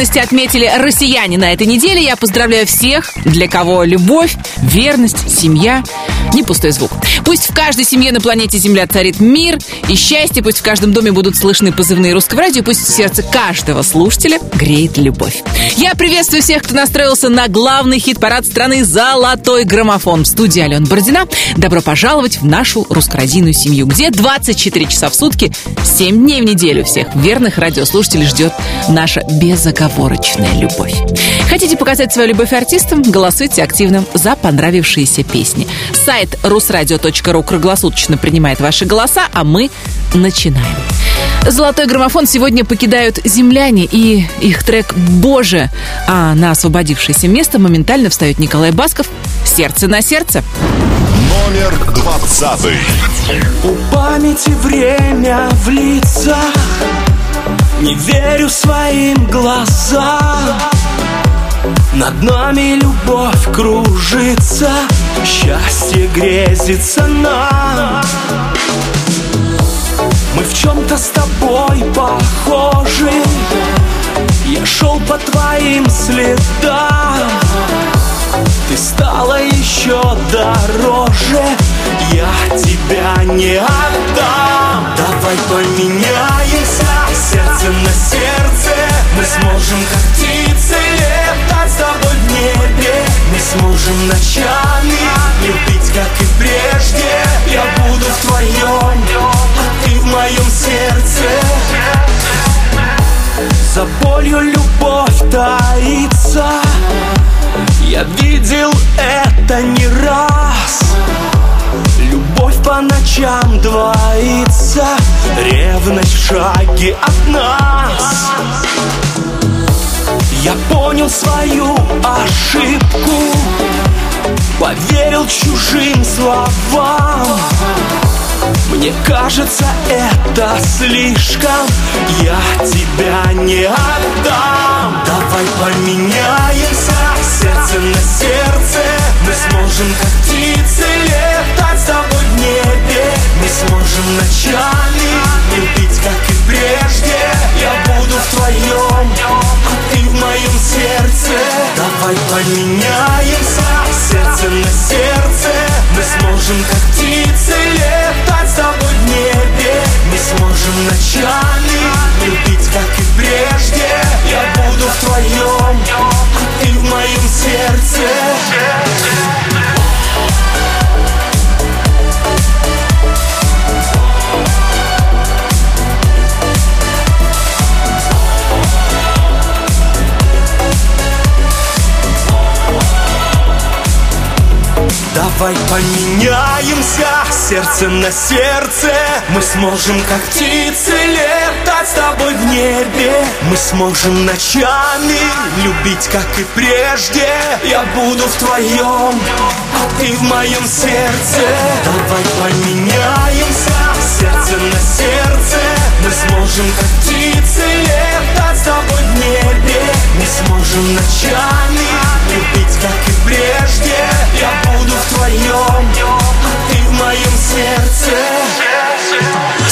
верности отметили россияне на этой неделе. Я поздравляю всех, для кого любовь, верность, семья не пустой звук. Пусть в каждой семье на планете Земля царит мир и счастье, пусть в каждом доме будут слышны позывные русского радио, пусть в сердце каждого слушателя греет любовь. Я приветствую всех, кто настроился на главный хит-парад страны «Золотой граммофон» в студии Алена Бородина. Добро пожаловать в нашу русскородийную семью, где 24 часа в сутки, 7 дней в неделю всех верных радиослушателей ждет наша безоговорочная любовь. Хотите показать свою любовь артистам? Голосуйте активно за понравившиеся песни. Сайт русрадио.ру круглосуточно принимает ваши голоса, а мы начинаем. Золотой граммофон сегодня покидают земляне и их трек «Боже», а на освободившееся место моментально встает Николай Басков «Сердце на сердце». Номер двадцатый. У памяти время в лицах Не верю своим глазам Над нами любовь кружится Счастье грезится нам. Мы в чем-то с тобой похожи. Я шел по твоим следам. Ты стала еще дороже. Я тебя не отдам. Давай поменяемся. Сердце на сердце. Мы сможем как птицы Летать небе. Мы сможем ночами. Любить как и прежде. Я буду в твоем А ты в моем сердце. За болью любовь таится. Я видел это не раз. Любовь по ночам двоится. Ревность в шаге от нас Я понял свою ошибку Поверил чужим словам. Мне кажется, это слишком Я тебя не отдам. Давай поменяемся Давай Давай поменяемся сердце на сердце. Мы сможем как птицы летать с тобой в небе. Мы сможем ночами любить как и прежде. Я буду в твоем, а ты в моем сердце. Давай поменяемся сердце на сердце. Мы сможем как птицы летать с тобой в небе. Мы сможем ночами любить как и прежде а ты в моем сердце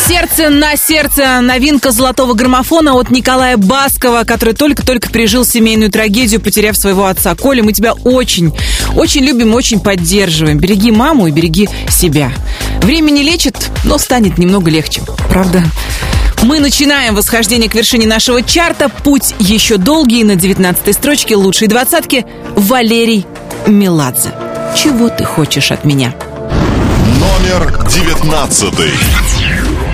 Сердце на сердце. Новинка золотого граммофона от Николая Баскова, который только-только пережил семейную трагедию, потеряв своего отца. Коля, мы тебя очень, очень любим, очень поддерживаем. Береги маму и береги себя. Время не лечит, но станет немного легче. Правда? Мы начинаем восхождение к вершине нашего чарта. Путь еще долгий. На 19 строчке лучшей двадцатки Валерий Меладзе. Чего ты хочешь от меня? Номер девятнадцатый.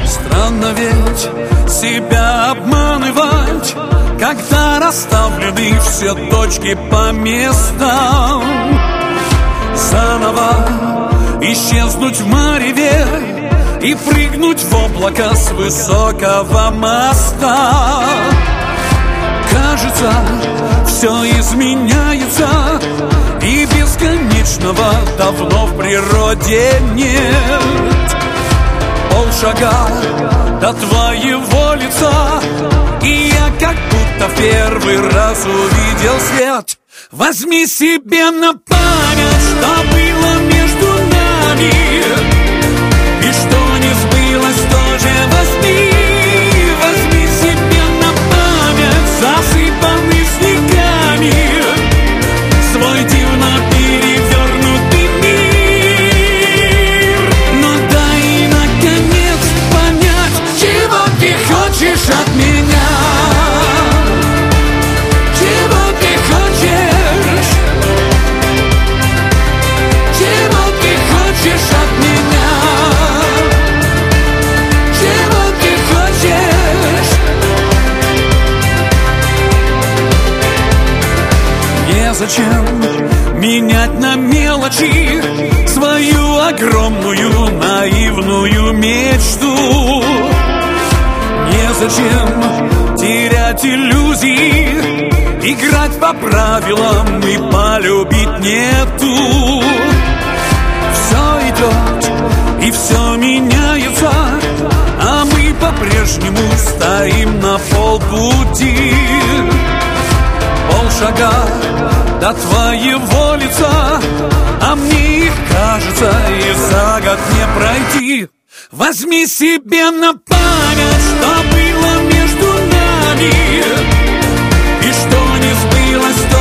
Странно ведь себя обманывать Когда расставлены все точки по местам Заново исчезнуть в мареве И прыгнуть в облако с высокого моста Кажется, все изменяется бесконечного давно в природе нет. Полшага до твоего лица И я как будто в первый раз увидел свет. Возьми себе на память, что было между нами Незачем терять иллюзии, играть по правилам и полюбить нету. Все идет и все меняется, а мы по-прежнему стоим на полпути. Полшага до твоего лица, а мне кажется и за год не пройти. Возьми себе на память, что было между нами, и что не сбылось,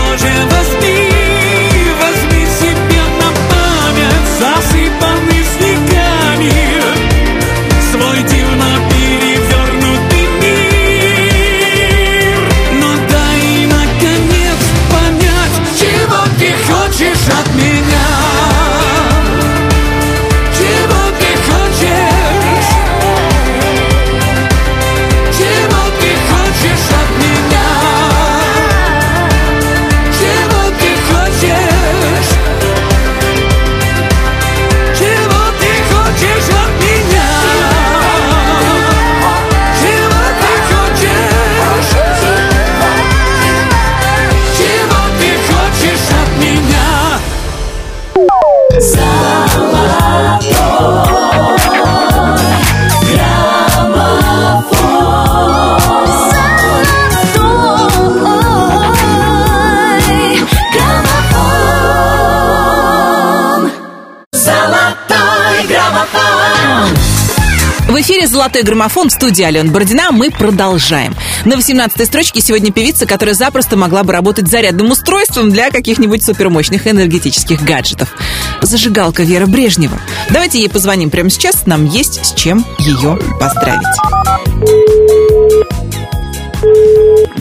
эфире «Золотой граммофон» в студии Алена Бородина. Мы продолжаем. На 18-й строчке сегодня певица, которая запросто могла бы работать зарядным устройством для каких-нибудь супермощных энергетических гаджетов. Зажигалка Вера Брежнева. Давайте ей позвоним прямо сейчас. Нам есть с чем ее поздравить.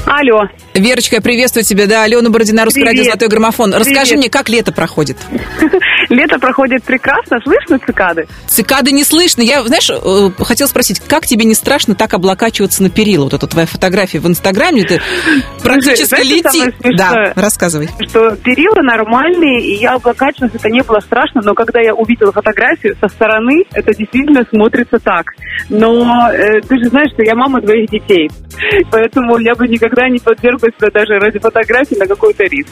Алло. Верочка, я приветствую тебя. Да, Алена Бородина, Русское радио. «Золотой граммофон». Расскажи Привет. мне, как лето проходит? Лето проходит прекрасно. Слышно цикады? Цикады не слышно. Я, знаешь, э, хотела спросить, как тебе не страшно так облокачиваться на перила? Вот эта твоя фотография в Инстаграме, ты практически знаете, лети. Да, рассказывай. Что перила нормальные, и я облокачивалась, это не было страшно, но когда я увидела фотографию со стороны, это действительно смотрится так. Но э, ты же знаешь, что я мама двоих детей, поэтому я бы никогда не подверглась бы даже ради фотографии на какой-то риск.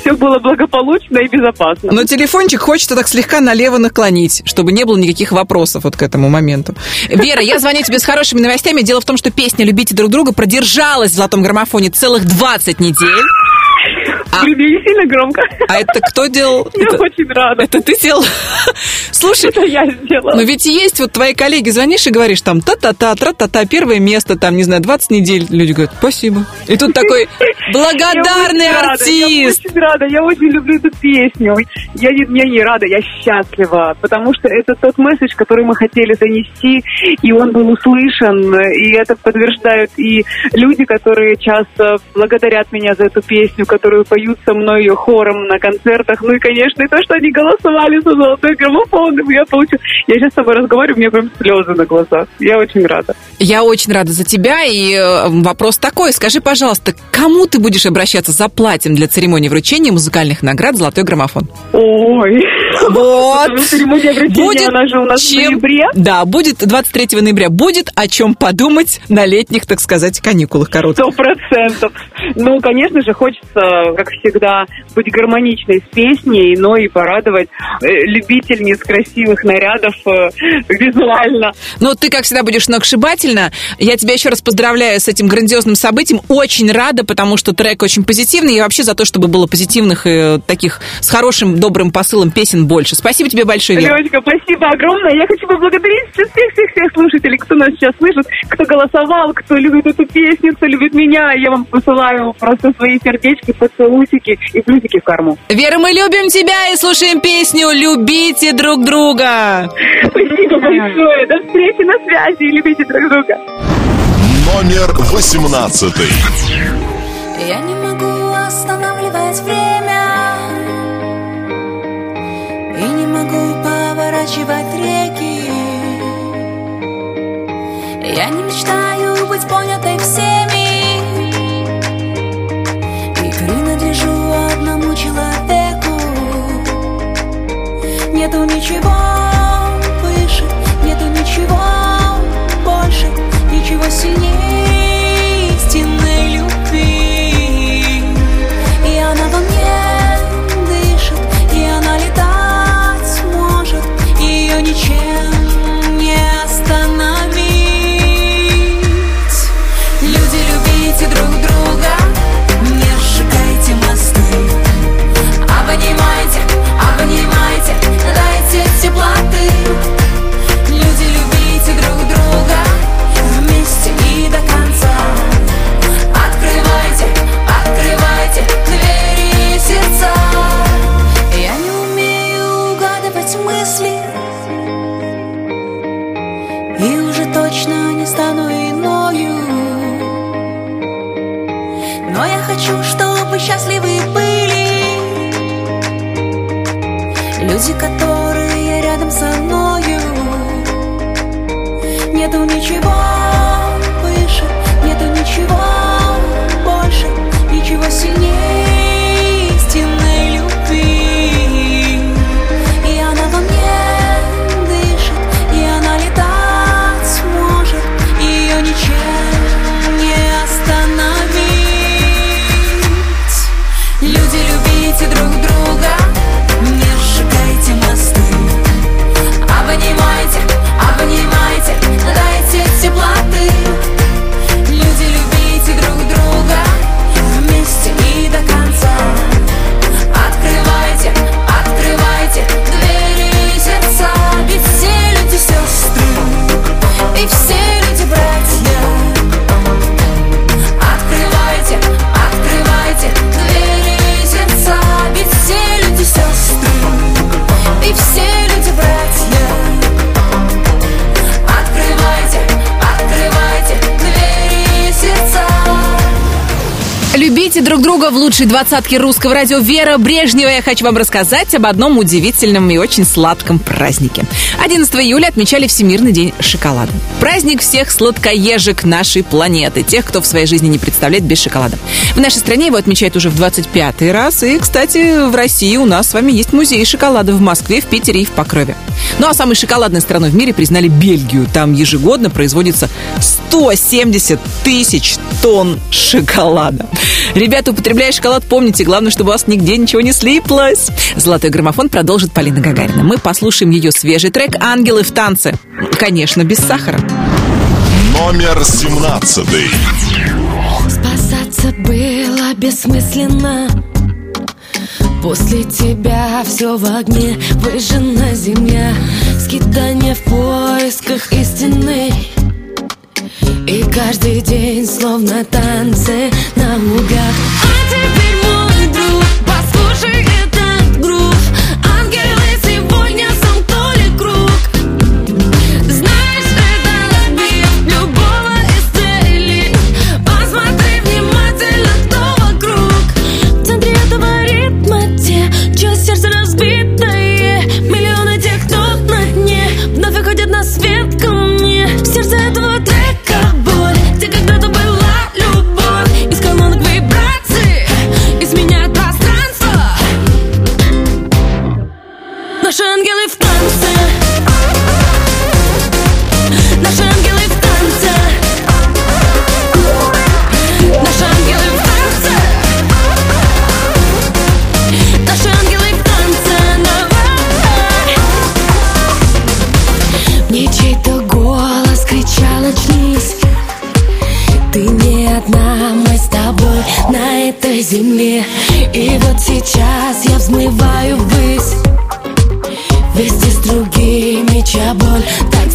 Все было благополучно и безопасно. Но телефончик хочется так слегка налево наклонить, чтобы не было никаких вопросов вот к этому моменту. Вера, я звоню тебе с хорошими новостями. Дело в том, что песня «Любите друг друга» продержалась в золотом граммофоне целых 20 недель. А- Блин, не сильно громко. А это кто делал? Я Это- очень рада. Это ты делал? Слушай, Это я сделала. но ведь есть вот твои коллеги, звонишь и говоришь там та-та-та, тра-та-та, первое место, там, не знаю, 20 недель. Люди говорят, спасибо. И тут такой благодарный Я очень рада, Я артист. очень рада, я очень люблю эту песню. Я не, я не рада, я счастлива, потому что это тот месседж, который мы хотели донести, и он был услышан, и это подтверждают и люди, которые часто благодарят меня за эту песню, которую поют со мной ее хором на концертах, ну и, конечно, и то, что они голосовали за золотой граммофон, я получу... Я сейчас с тобой разговариваю, у меня прям слезы на глазах. Я очень рада. Я очень рада за тебя, и э, вопрос такой. Скажи, пожалуйста, кому ты будешь обращаться за платьем для церемонии вручения музыкальных наград «Золотой граммофон»? Ой. Вот. Церемония вручения, она же у нас в чем- ноябре. Да, будет 23 ноября. Будет о чем подумать на летних, так сказать, каникулах коротких. Сто процентов. Ну, конечно же, хочется, как всегда, быть гармоничной с песней, но и порадовать э, любительниц красивых нарядов э, визуально. Ну, ты, как всегда, будешь сногсшибательно. Я тебя еще раз поздравляю с этим грандиозным событием. Очень рада, потому что трек очень позитивный. И вообще за то, чтобы было позитивных и таких с хорошим, добрым посылом песен больше. Спасибо тебе большое, Вера. Лёнечка, спасибо огромное. Я хочу поблагодарить всех-всех-всех слушателей, кто нас сейчас слышит, кто голосовал, кто любит эту песню, кто любит меня. Я вам посылаю просто свои сердечки, поцелуйчики и плюсики в карму. Вера, мы любим тебя и слушаем песню «Любите друг друга». Спасибо большое. До встречи на связи. Любите друг друга. Номер восемнадцатый. Я не могу останавливать время могу поворачивать реки. Я не мечтаю быть понятой всеми. И принадлежу одному человеку. Нету ничего выше, нету ничего больше, ничего сильнее. Люди, которые рядом со мною Нету ничего друга в лучшей двадцатке русского радио Вера Брежнева. Я хочу вам рассказать об одном удивительном и очень сладком празднике. 11 июля отмечали Всемирный день шоколада. Праздник всех сладкоежек нашей планеты. Тех, кто в своей жизни не представляет без шоколада. В нашей стране его отмечают уже в 25-й раз. И, кстати, в России у нас с вами есть музей шоколада в Москве, в Питере и в Покрове. Ну а самой шоколадной страной в мире признали Бельгию. Там ежегодно производится 170 тысяч тонн шоколада. Ребята, употребляя шоколад, помните, главное, чтобы у вас нигде ничего не слиплось. Золотой граммофон продолжит Полина Гагарина. Мы послушаем ее свежий трек «Ангелы в танце». Конечно, без сахара. Номер семнадцатый. Спасаться было бессмысленно После тебя все в огне Выжжена земля Скитание в поисках истины И каждый день словно танцы на лугах. А теперь Наши ангелы в танце. Наши ангелы в танце. Наши ангелы в танце. Наши ангелы в танце. Давай. Мне чей-то голос кричал очнись. Ты не одна, мы с тобой на этой земле. И вот сейчас я взмываю ввысь Вместе с другими, чья так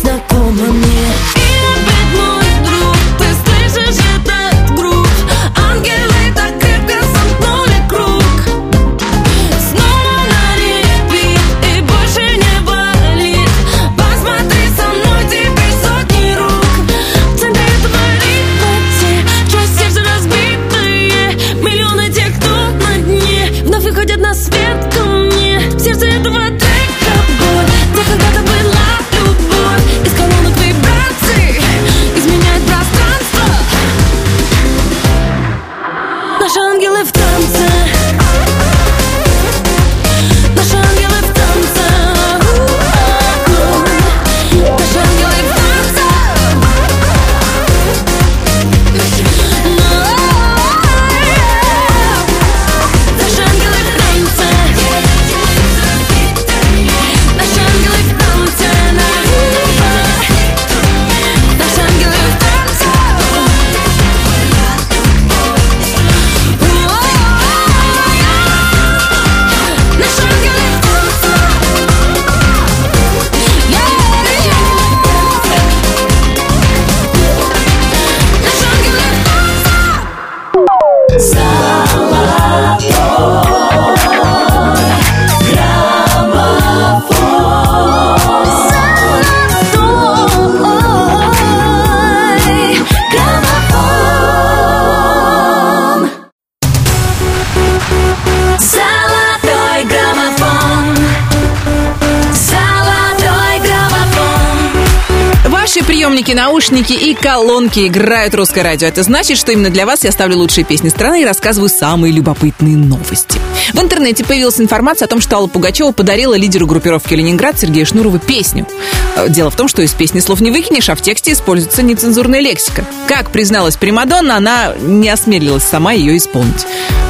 наушники и колонки играют русское радио. Это значит, что именно для вас я ставлю лучшие песни страны и рассказываю самые любопытные новости. В интернете появилась информация о том, что Алла Пугачева подарила лидеру группировки «Ленинград» Сергею Шнурову песню. Э, Дело в том, что из песни слов не выкинешь, а в тексте используется нецензурная лексика. Как призналась Примадонна, она не осмелилась сама ее исполнить.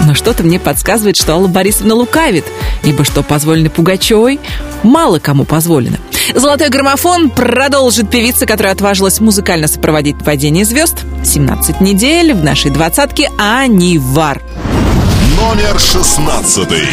Но что-то мне подсказывает, что Алла Борисовна лукавит, ибо что позволено Пугачевой, мало кому позволено. Золотой граммофон продолжит певица, которая отважилась музыкально сопроводить падение звезд. 17 недель в нашей двадцатке Анивар. Номер шестнадцатый.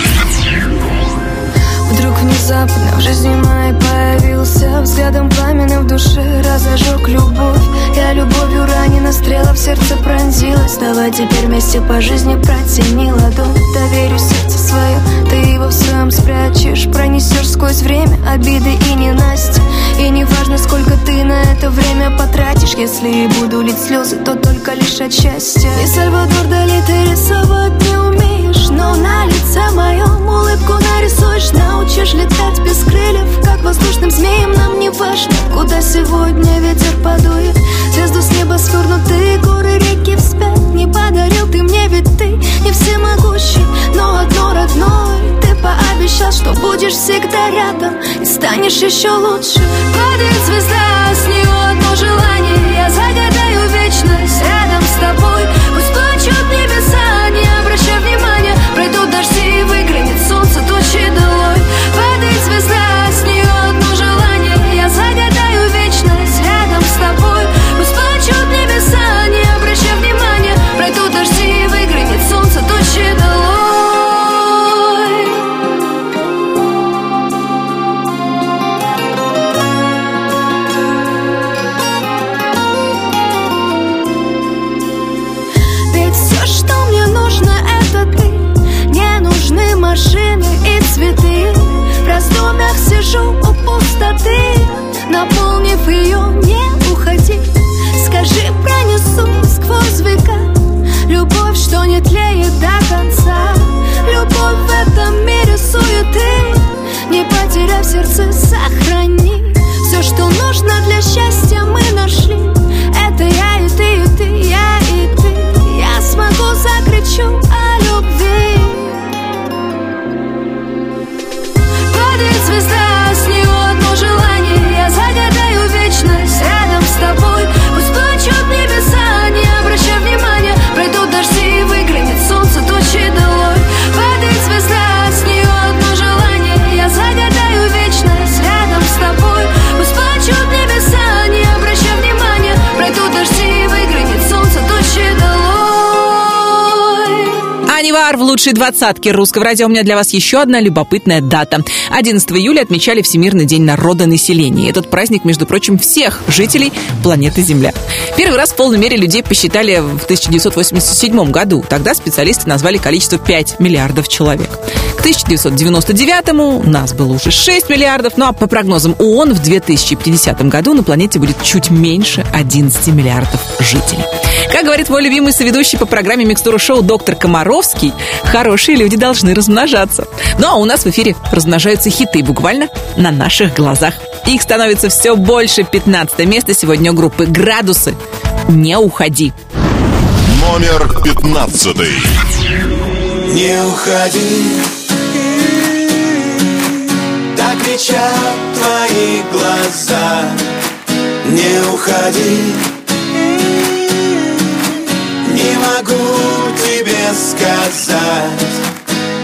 Вдруг внезапно в жизни моей появился Взглядом пламенным в душе разожег любовь. Я любовью ранена, стрела в сердце пронзилась. Давай теперь вместе по жизни протяни ладонь. Доверю сердце свое, ты его в своем спрячешь. Пронесешь сквозь время обиды и ненасти И не важно, сколько ты на это время потратишь. Если и буду лить слезы, то только лишь от счастья. И Сальвадор Дали ты рисовать не умеешь Но на лице моем улыбку нарисуешь Научишь летать без крыльев Как воздушным змеем нам не важно Куда сегодня ветер подует. Звезду с неба свернутые горы, реки вспять Не подарил ты мне, ведь ты не всемогущий Но одно родное Ты пообещал, что будешь всегда рядом И станешь еще лучше. Падает звезда, с нее одно желание Я загадаю вечность рядом с тобой что не тлеет до конца. Любовь в этом мире суеты Не потеряв сердце, сохрани Все, что нужно для счастья, лучшей двадцатке русского радио. У меня для вас еще одна любопытная дата. 11 июля отмечали Всемирный день народонаселения. Этот праздник, между прочим, всех жителей планеты Земля. Первый раз в полной мере людей посчитали в 1987 году. Тогда специалисты назвали количество 5 миллиардов человек. К 1999-му нас было уже 6 миллиардов, ну а по прогнозам ООН в 2050 году на планете будет чуть меньше 11 миллиардов жителей. Как говорит мой любимый соведущий по программе «Микстура шоу» доктор Комаровский, хорошие люди должны размножаться. Ну а у нас в эфире размножаются хиты буквально на наших глазах. Их становится все больше. 15 место сегодня у группы «Градусы». Не уходи. Номер пятнадцатый. Не уходи Так кричат твои глаза Не уходи Не могу сказать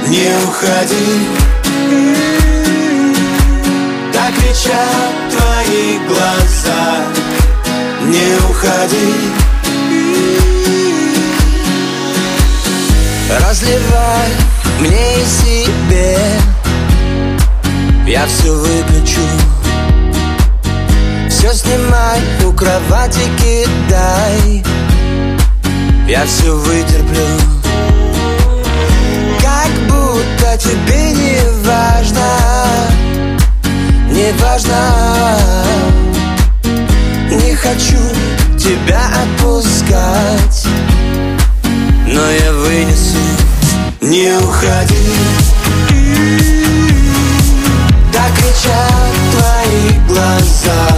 Не уходи. Так кричат твои глаза Не уходи. Разливай мне и себе. Я все выключу. Все снимай, у кровати кидай. Я все вытерплю будто тебе не важно Не важно. Не хочу тебя отпускать но я вынесу. Не уходи. Так кричат твои глаза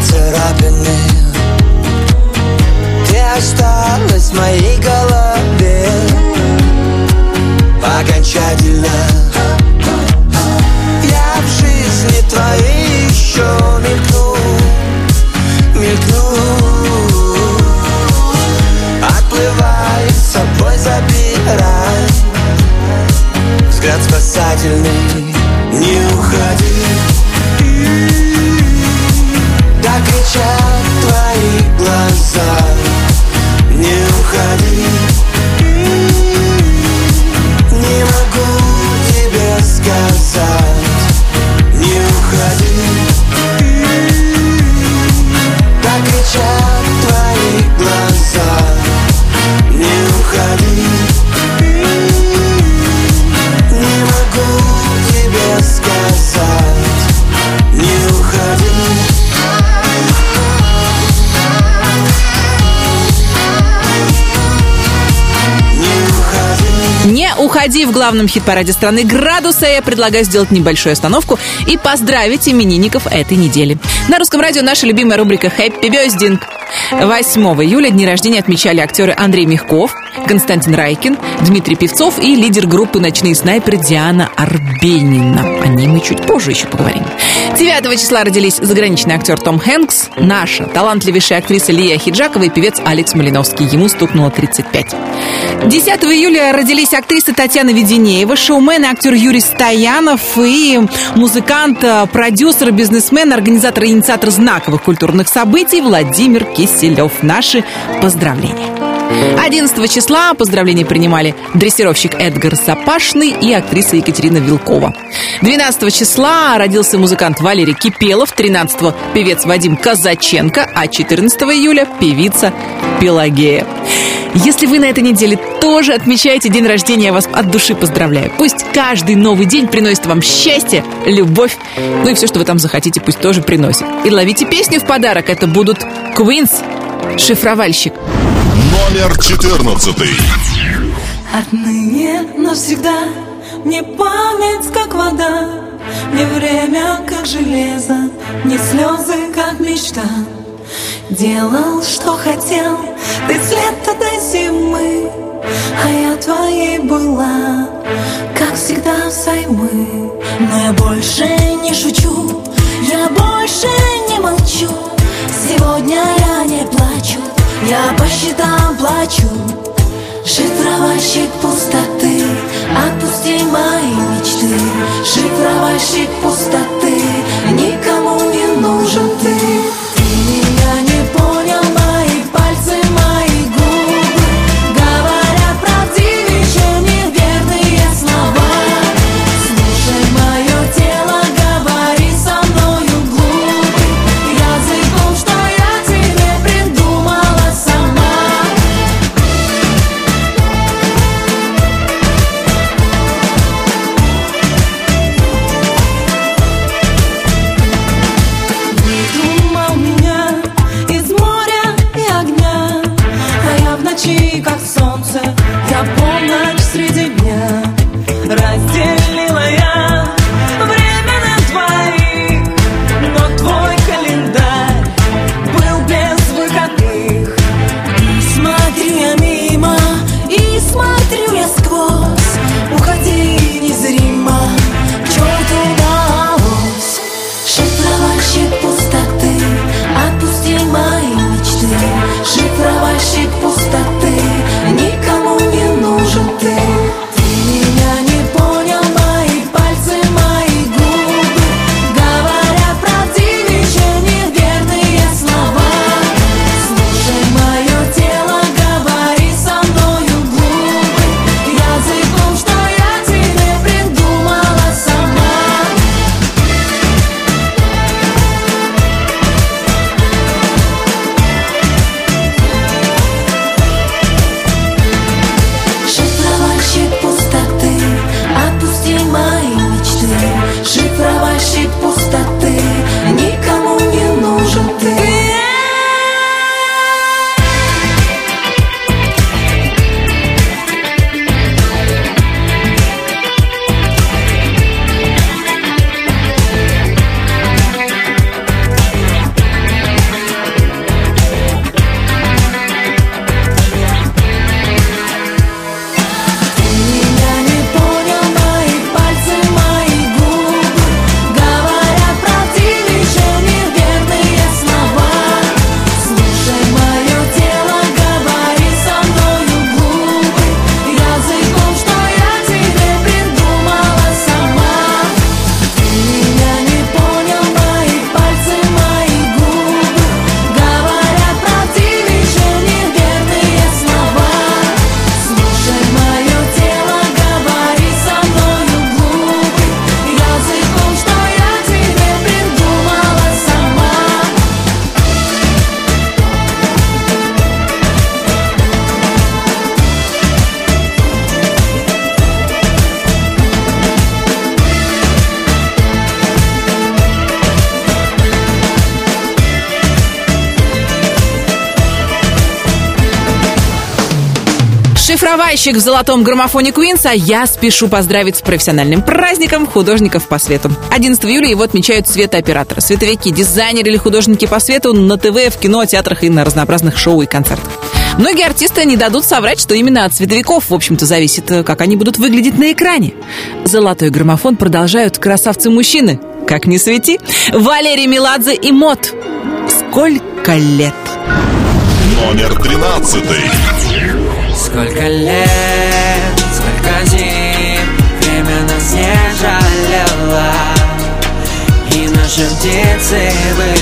that's what уходи в главном хит-параде страны «Градуса». Я предлагаю сделать небольшую остановку и поздравить именинников этой недели. На русском радио наша любимая рубрика «Хэппи Бёздинг». 8 июля дни рождения отмечали актеры Андрей Мягков, Константин Райкин, Дмитрий Певцов и лидер группы «Ночные снайперы» Диана Арбенина. О ней мы чуть позже еще поговорим. 9 числа родились заграничный актер Том Хэнкс, наша талантливейшая актриса Лия Хиджакова и певец Алекс Малиновский. Ему стукнуло 35. 10 июля родились актриса Татьяна Веденеева, шоумен и актер Юрий Стоянов и музыкант, э, продюсер, бизнесмен, организатор и инициатор знаковых культурных событий Владимир Киселев. Наши поздравления. 11 числа поздравления принимали дрессировщик Эдгар Сапашный и актриса Екатерина Вилкова. 12 числа родился музыкант Валерий Кипелов, 13 певец Вадим Казаченко, а 14 июля певица Пелагея. Если вы на этой неделе тоже отмечаете день рождения, я вас от души поздравляю. Пусть каждый новый день приносит вам счастье, любовь, ну и все, что вы там захотите, пусть тоже приносит. И ловите песню в подарок, это будут Queens, шифровальщик. Номер 14. Отныне навсегда Мне память как вода Мне время как железо Мне слезы как мечта. Делал, что хотел Ты с лета зимы А я твоей была Как всегда взаймы. Но я больше не шучу Я больше не молчу Сегодня я не плачу Я по счетам плачу Шифровальщик пустоты, отпусти мои мечты. Шифровальщик пустоты, никому не нужен ты. Каравайщик в золотом граммофоне Queens, а я спешу поздравить с профессиональным праздником художников по свету. 11 июля его отмечают светооператоры, световики, дизайнеры или художники по свету на ТВ, в кино, театрах и на разнообразных шоу и концертах. Многие артисты не дадут соврать, что именно от световиков, в общем-то, зависит, как они будут выглядеть на экране. Золотой граммофон продолжают красавцы-мужчины. Как ни свети. Валерий Меладзе и Мот. Сколько лет? Номер тринадцатый. Сколько лет, сколько зим Время нас не жалело. И наши птицы были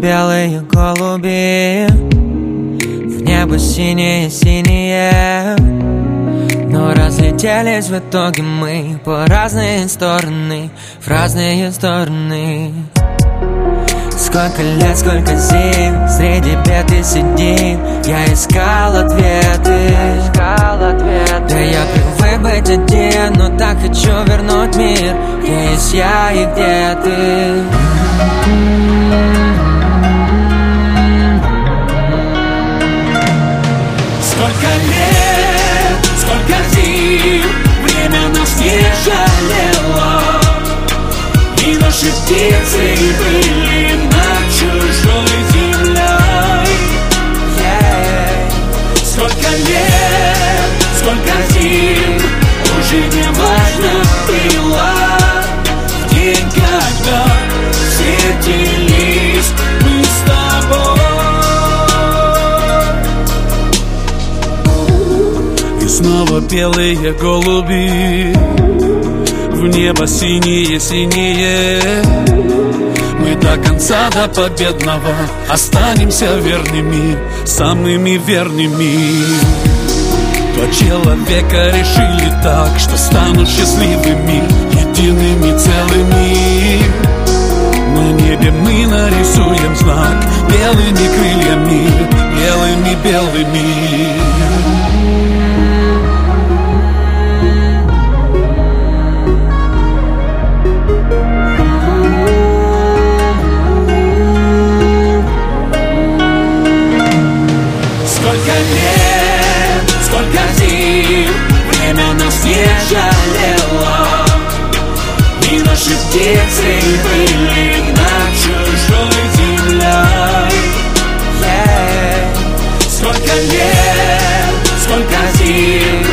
белые голуби. В небо синее-синее Но разлетелись в итоге мы По разные стороны, в разные стороны. Сколько лет, сколько зим Среди бед и седин. Я искал ответы. Искал ответы. Да я привык быть один Но так хочу вернуть мир. Где есть я и где ты белые голуби. В небо синие-синие Мы до конца, до победного Останемся верными, самыми верными. Два человека решили так Что станут счастливыми, едиными целыми. На небе мы нарисуем знак Белыми крыльями, белыми-белыми не жалело И наши птицы были над чужой землей Ей. Сколько лет, сколько зим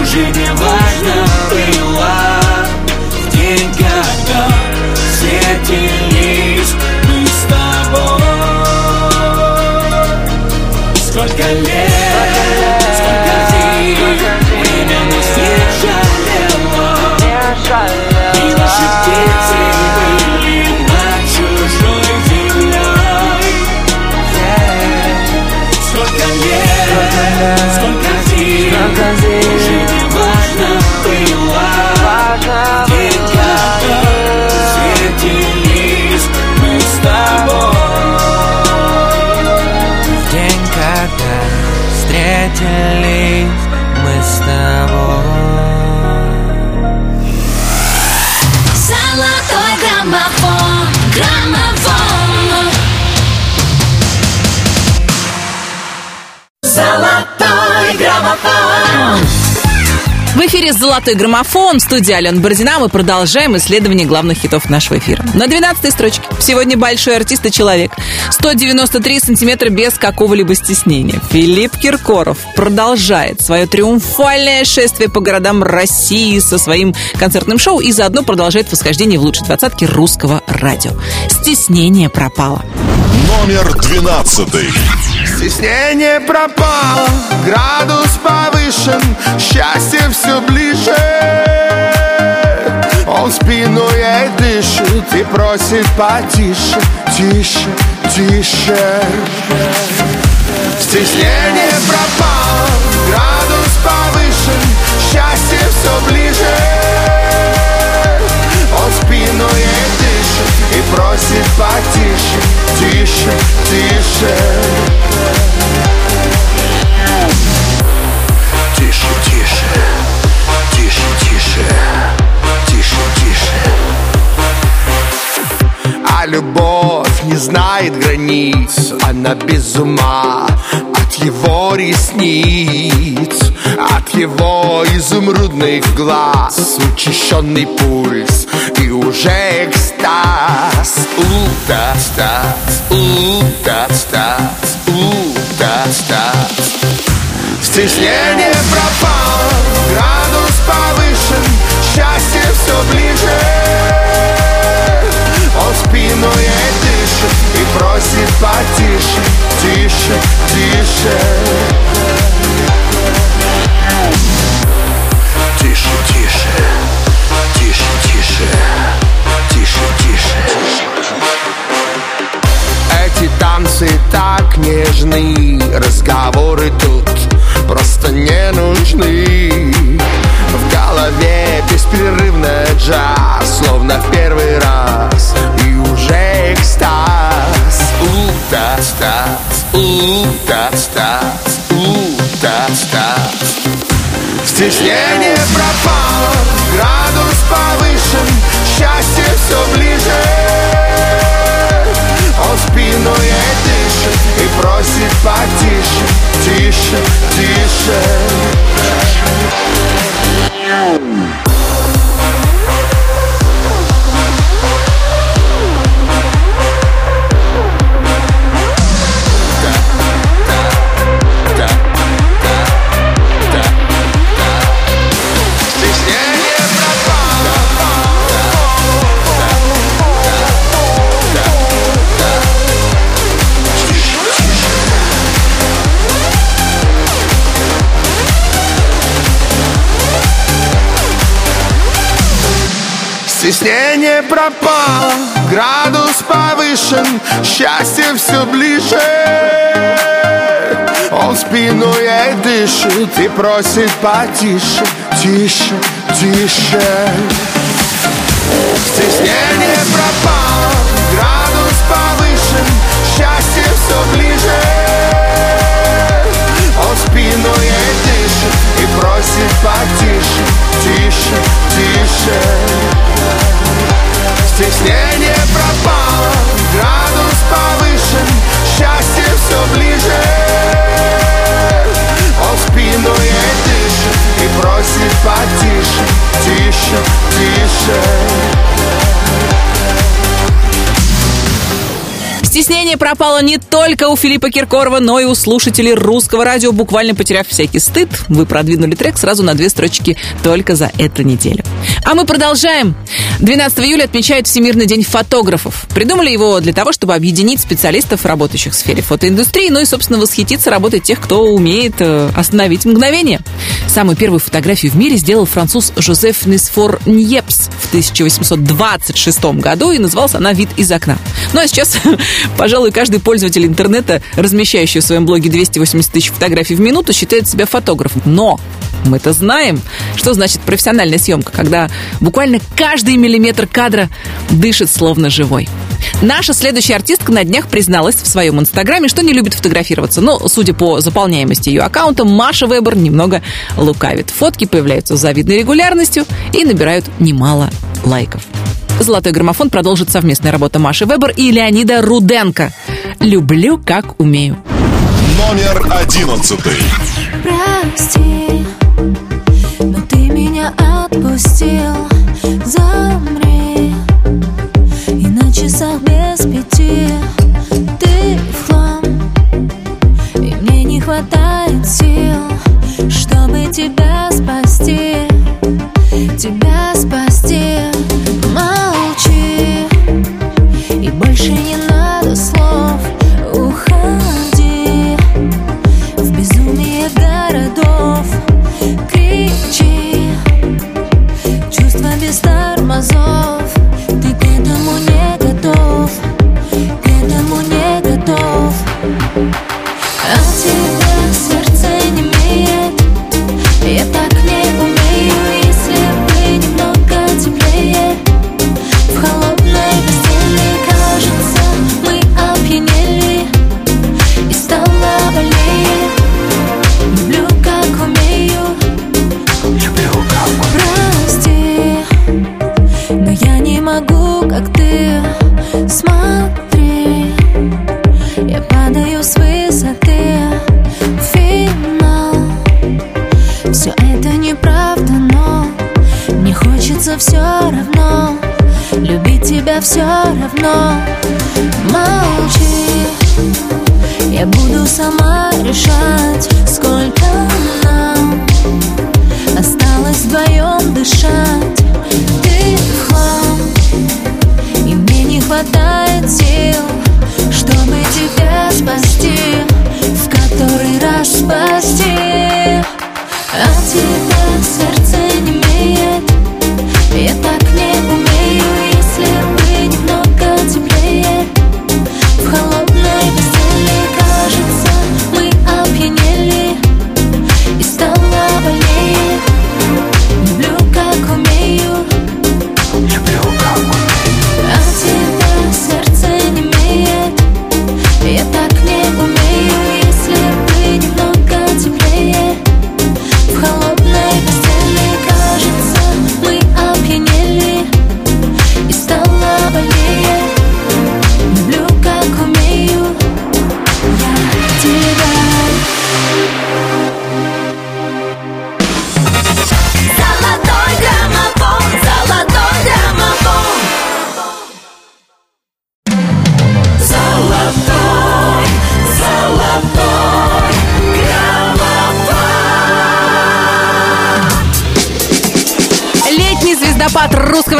Уже не важно было В день, когда встретились мы с тобой Сколько лет, встретились мы с тобой В эфире «Золотой граммофон» в студии Алена Бородина. Мы продолжаем исследование главных хитов нашего эфира. На 12 строчке. Сегодня большой артист и человек. 193 сантиметра без какого-либо стеснения. Филипп Киркоров продолжает свое триумфальное шествие по городам России со своим концертным шоу и заодно продолжает восхождение в лучшей двадцатке русского радио. Стеснение пропало. Номер двенадцатый. Стеснение пропало, градус повышен, счастье все ближе. Он спину ей дышит и просит потише, тише, тише. Стеснение пропало, градус повышен, счастье все ближе. Он спину ей просит потише, тише, тише. Тише, тише, тише, тише, тише, тише. А любовь не знает границ Она без ума его ресниц От его изумрудных глаз Учащенный пульс и уже экстаз. У-тас-тас Стеснение пропало, градус повышен Счастье все ближе. Он спину и просит потише Тише, тише. Тише, тише, тише, тише, тише, тише. Эти танцы так нежны Разговоры тут просто не нужны. В голове беспрерывно джаз Словно в первый раз. И уже экстаз У-тас-тас, у-тас-тас, у-тас-тас Стеснение пропало, градус повышен Счастье все ближе. Он спину ей дышит и просит потише Тише, тише Стеснение пропало, градус повышен, счастье все ближе. Он спину ей дышит и просит потише, тише, тише. Стеснение пропало, градус повышен, счастье все ближе. Он спину ей дышит и просит потише, тише, тише. Стеснение пропало, градус повышен, счастье все ближе. Он спину ей дышит и просит потише, тише, тише. Стеснение пропало не только у Филиппа Киркорова, но и у слушателей русского радио. Буквально потеряв всякий стыд, вы продвинули трек сразу на две строчки только за эту неделю. А мы продолжаем. 12 июля отмечают Всемирный день фотографов. Придумали его для того, чтобы объединить специалистов, работающих в сфере фотоиндустрии, ну и, собственно, восхититься работой тех, кто умеет э, остановить мгновение. Самую первую фотографию в мире сделал француз Жозеф Несфор Ньепс в 1826 году, и называлась она «Вид из окна». Ну а сейчас, пожалуй, каждый пользователь интернета, размещающий в своем блоге 280 тысяч фотографий в минуту, считает себя фотографом. Но мы-то знаем, что значит профессиональная съемка, когда буквально каждый миллиметр кадра дышит словно живой. Наша следующая артистка на днях призналась в своем инстаграме, что не любит фотографироваться. Но, судя по заполняемости ее аккаунта, Маша Вебер немного лукавит. Фотки появляются с завидной регулярностью и набирают немало лайков. Золотой граммофон продолжит совместная работа Маши Вебер и Леонида Руденко. «Люблю, как умею». Номер одиннадцатый. Прости, но ты меня отпустил Замри И на часах без пяти Ты в хлам И мне не хватает сил Чтобы тебя все равно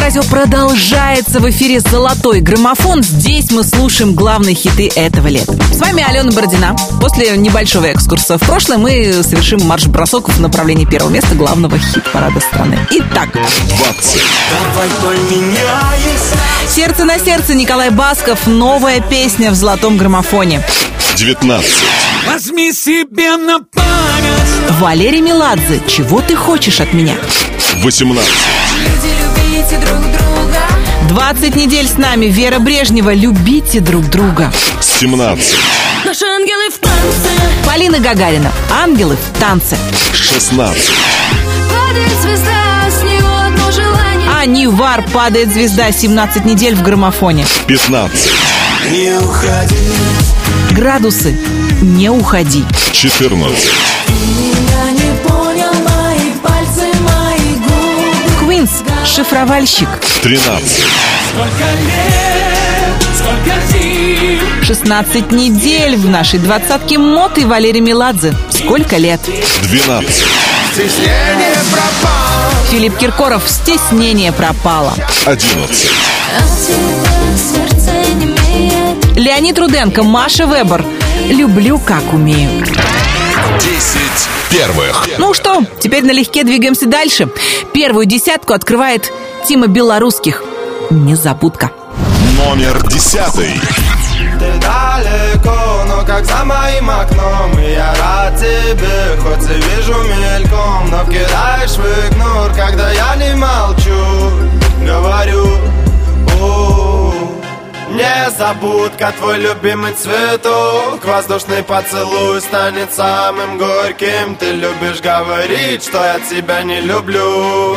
радио продолжается в эфире «Золотой граммофон». Здесь мы слушаем главные хиты этого лета. С вами Алена Бородина. После небольшого экскурса в прошлое мы совершим марш-бросок в направлении первого места главного хит-парада страны. Итак, 20. Давай поменяемся «Сердце на сердце» Николай Басков. Новая песня в «Золотом граммофоне». 19. Возьми себе на память Валерий Меладзе. «Чего ты хочешь от меня?» 18. 20 недель с нами. Вера Брежнева. «Любите друг друга». 17. Наши ангелы в танце Полина Гагарина. «Ангелы в танце». 16. Падает звезда, с него одно желание А Нивар падает звезда 17 недель в граммофоне. 15. Не уходи Градусы. Не уходи. 14. Шифровальщик. 13. Сколько лет, сколько зим 16 недель в нашей двадцатке мод и Валерий Меладзе. Сколько лет? 12. Стеснение пропало Филипп Киркоров. Стеснение пропало. 11. А тебя сердце не имеет Леонид Руденко. Маша Вебер. Люблю, как умею. 10 первых. Ну что, теперь налегке двигаемся дальше. Первую десятку открывает Тима Белорусских. Незабудка. Номер 10. Ты далеко, но как за моим окном И я рад тебе, хоть и вижу мельком Но вкидаешь в игнор, когда я не молчу Незабудка, твой любимый цветок. Воздушный поцелуй станет самым горьким. Ты любишь говорить, что я тебя не люблю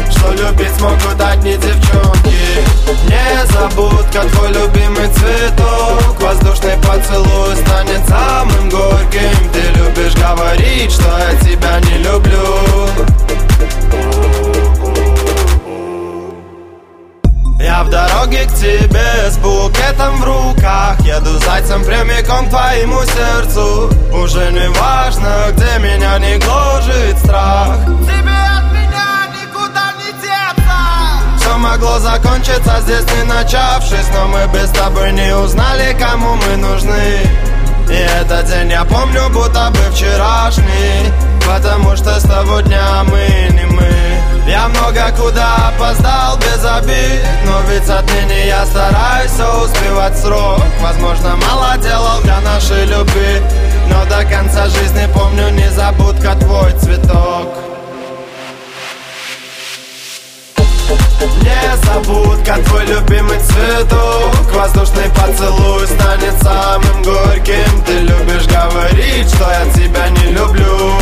Что любить могут одни девчонки. Незабудка, твой любимый цветок. Воздушный поцелуй станет самым горьким. Ты любишь говорить, что я тебя не люблю. Я в дороге к тебе с букетом в руках. Еду зайцем прямиком к твоему сердцу. Уже не важно, где меня не гложет страх. Тебе могло закончиться здесь не начавшись Но мы без тобой не узнали, кому мы нужны. И этот день я помню, будто бы вчерашний Потому что с того дня мы не мы. Я много куда опоздал без обид Но ведь отныне я стараюсь все успевать срок. Возможно, мало делал для нашей любви Но до конца жизни помню незабудка твой цветок Незабудка, твой любимый цветок. Воздушный поцелуй станет самым горьким. Ты любишь говорить, что я тебя не люблю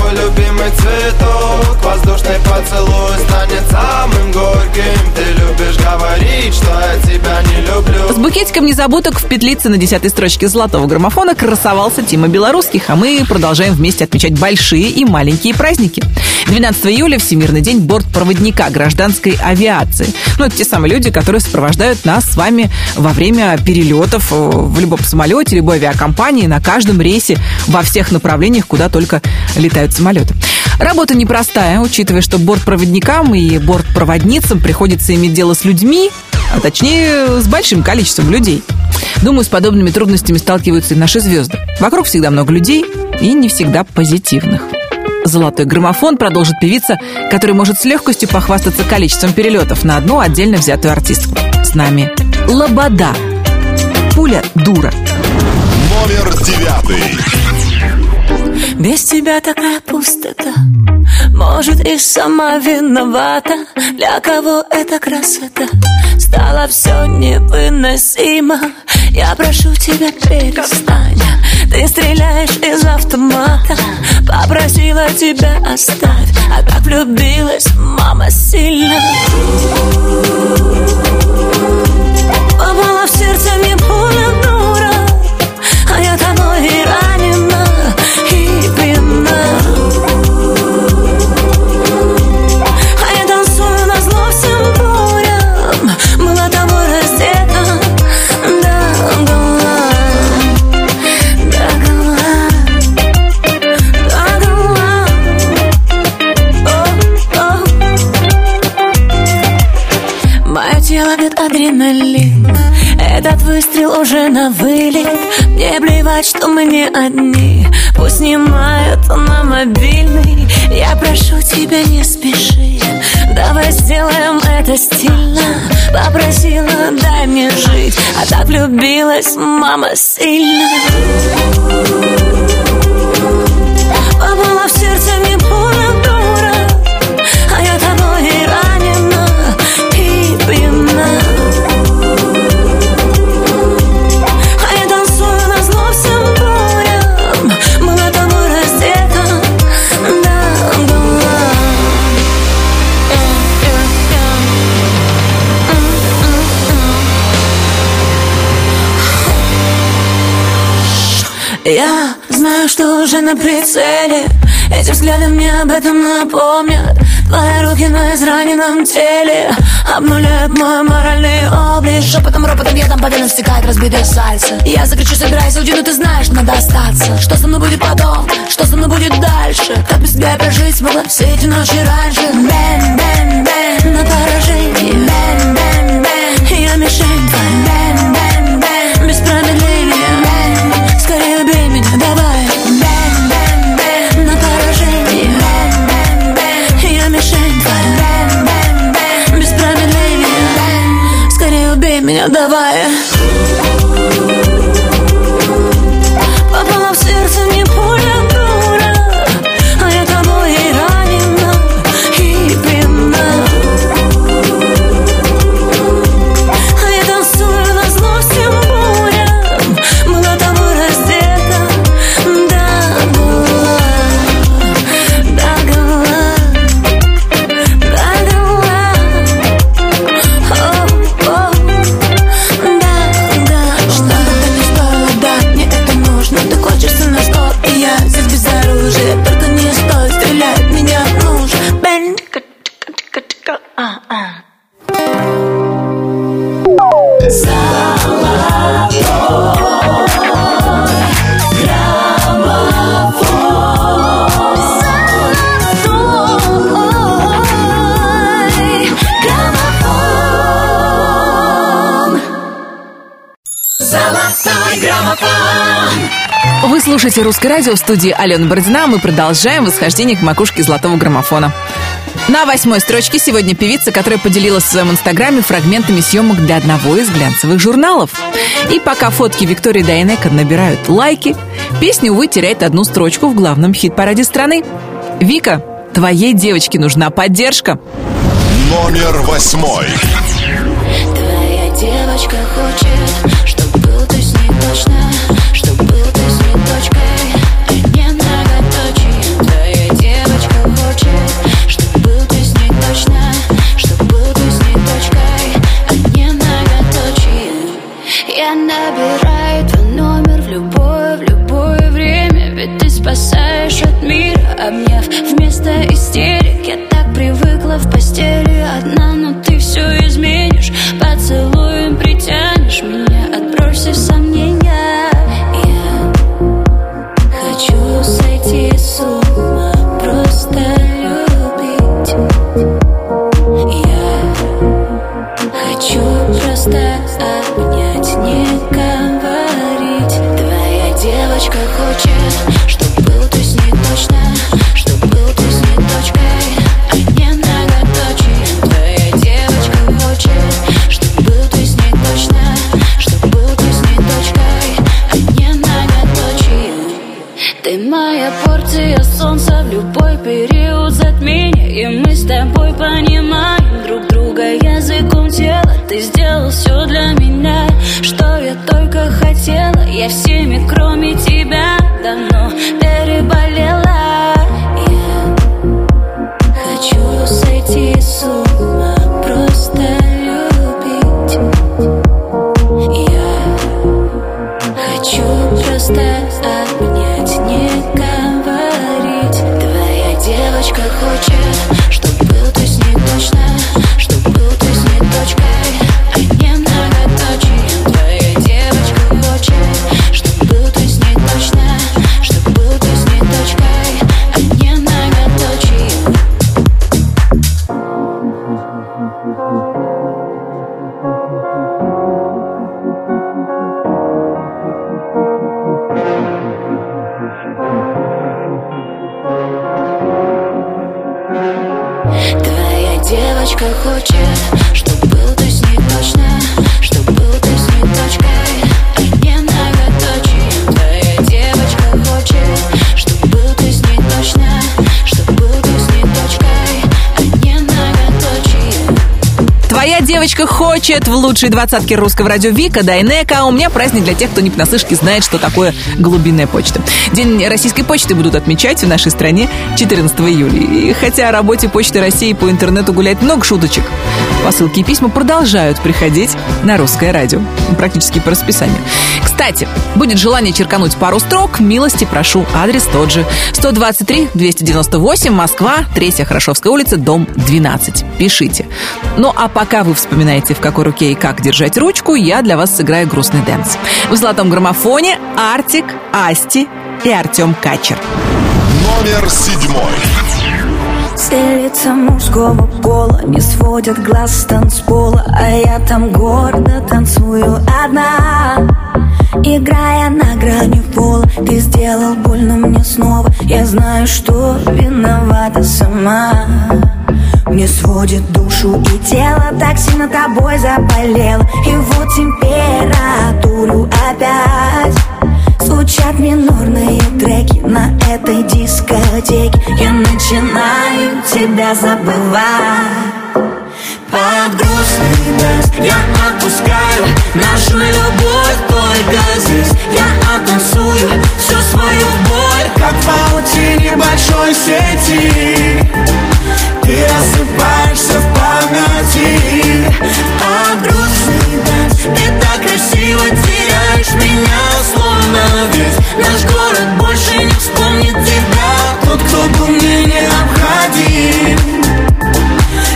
твой любимый цветок Воздушный поцелуй станет самым горьким Ты любишь говорить, что я тебя не люблю С букетиком незабудок в петлице на десятой строчке золотого граммофона красовался Тима Белорусских, а мы продолжаем вместе отмечать большие и маленькие праздники. 12 июля Всемирный день бортпроводника гражданской авиации. Ну, это те самые люди, которые сопровождают нас с вами во время перелетов э, в любом самолете, любой авиакомпании, на каждом рейсе, во всех направлениях, куда только летают самолеты. Работа непростая, учитывая, что бортпроводникам и бортпроводницам приходится иметь дело с людьми, а точнее с большим количеством людей. Думаю, с подобными трудностями сталкиваются и наши звезды. Вокруг всегда много людей и не всегда позитивных. Золотой граммофон продолжит певица, которая может с легкостью похвастаться количеством перелетов на одну отдельно взятую артистку. С нами Лобода. Пуля дура. Номер девятый. Без тебя такая пустота. Может и сама виновата. Для кого эта красота? Стало все невыносимо. Я прошу тебя перестань. Ты стреляешь из автомата. Попросила тебя оставь. А так влюбилась мама сильно. Попала в сердце мне пуля уже на вылет. Мне плевать, что мы не одни. Пусть снимают на мобильный Я прошу тебя, не спеши. Давай сделаем это стильно. Попросила, дай мне жить. А так влюбилась мама сильно. Попала в сердце мне пуля Я знаю, что уже на прицеле. Эти взгляды мне об этом напомнят. Твои руки на израненном теле Обнуляют мой моральный облик. Шепотом, ропотом, я там по венам стекает разбитое сальце. Я закричу, собирайся, уйди, но ты знаешь, надо остаться. Что со мной будет потом, что со мной будет дальше? Как без тебя прожить смогла? Все эти ночи раньше меня, давай слушаете «Русское радио» в студии Алена Бородина. Мы продолжаем восхождение к макушке золотого граммофона. На восьмой строчке сегодня певица, которая поделилась в своем инстаграме фрагментами съемок для одного из глянцевых журналов. И пока фотки Виктории Дайнека набирают лайки, песня, увы, теряет одну строчку в главном хит-параде страны. Вика, твоей девочке нужна поддержка. Номер восьмой. Твоя девочка хочет, чтоб был ты с ней точно, хочет в лучшей двадцатке русского радио Вика Дайнека. А у меня праздник для тех, кто не понаслышке знает, что такое глубинная почта. День российской почты будут отмечать в нашей стране 14 июля. И хотя о работе Почты России по интернету гуляет много шуточек, посылки и письма продолжают приходить на русское радио. Практически по расписанию. Кстати, будет желание черкануть пару строк, милости прошу. Адрес тот же. 123-298, Москва, 3 Хорошовская улица, дом 12. Пишите. Ну а пока вы вспоминаете, в какой руке и как держать ручку, я для вас сыграю грустный дэнс. В золотом граммофоне Артик, Асти и Артем Качер. Номер седьмой. Все лица мужского пола не сводят глаз с танцпола А я там гордо танцую одна Играя на грани пола Ты сделал больно мне снова Я знаю, что виновата сама Мне сводит душу и тело Так сильно тобой заболела И вот температуру опять Звучат минорные треки на этой дискотеке. Я начинаю тебя забывать. Под грустный dance я отпускаю Нашу любовь только здесь. Я оттанцую всю свою боль Как в паутине большой сети Ты рассыпаешься в памяти. Под грустный так красиво теряешь меня Словно весь наш город больше не вспомнит тебя Тот, кто был мне необходим.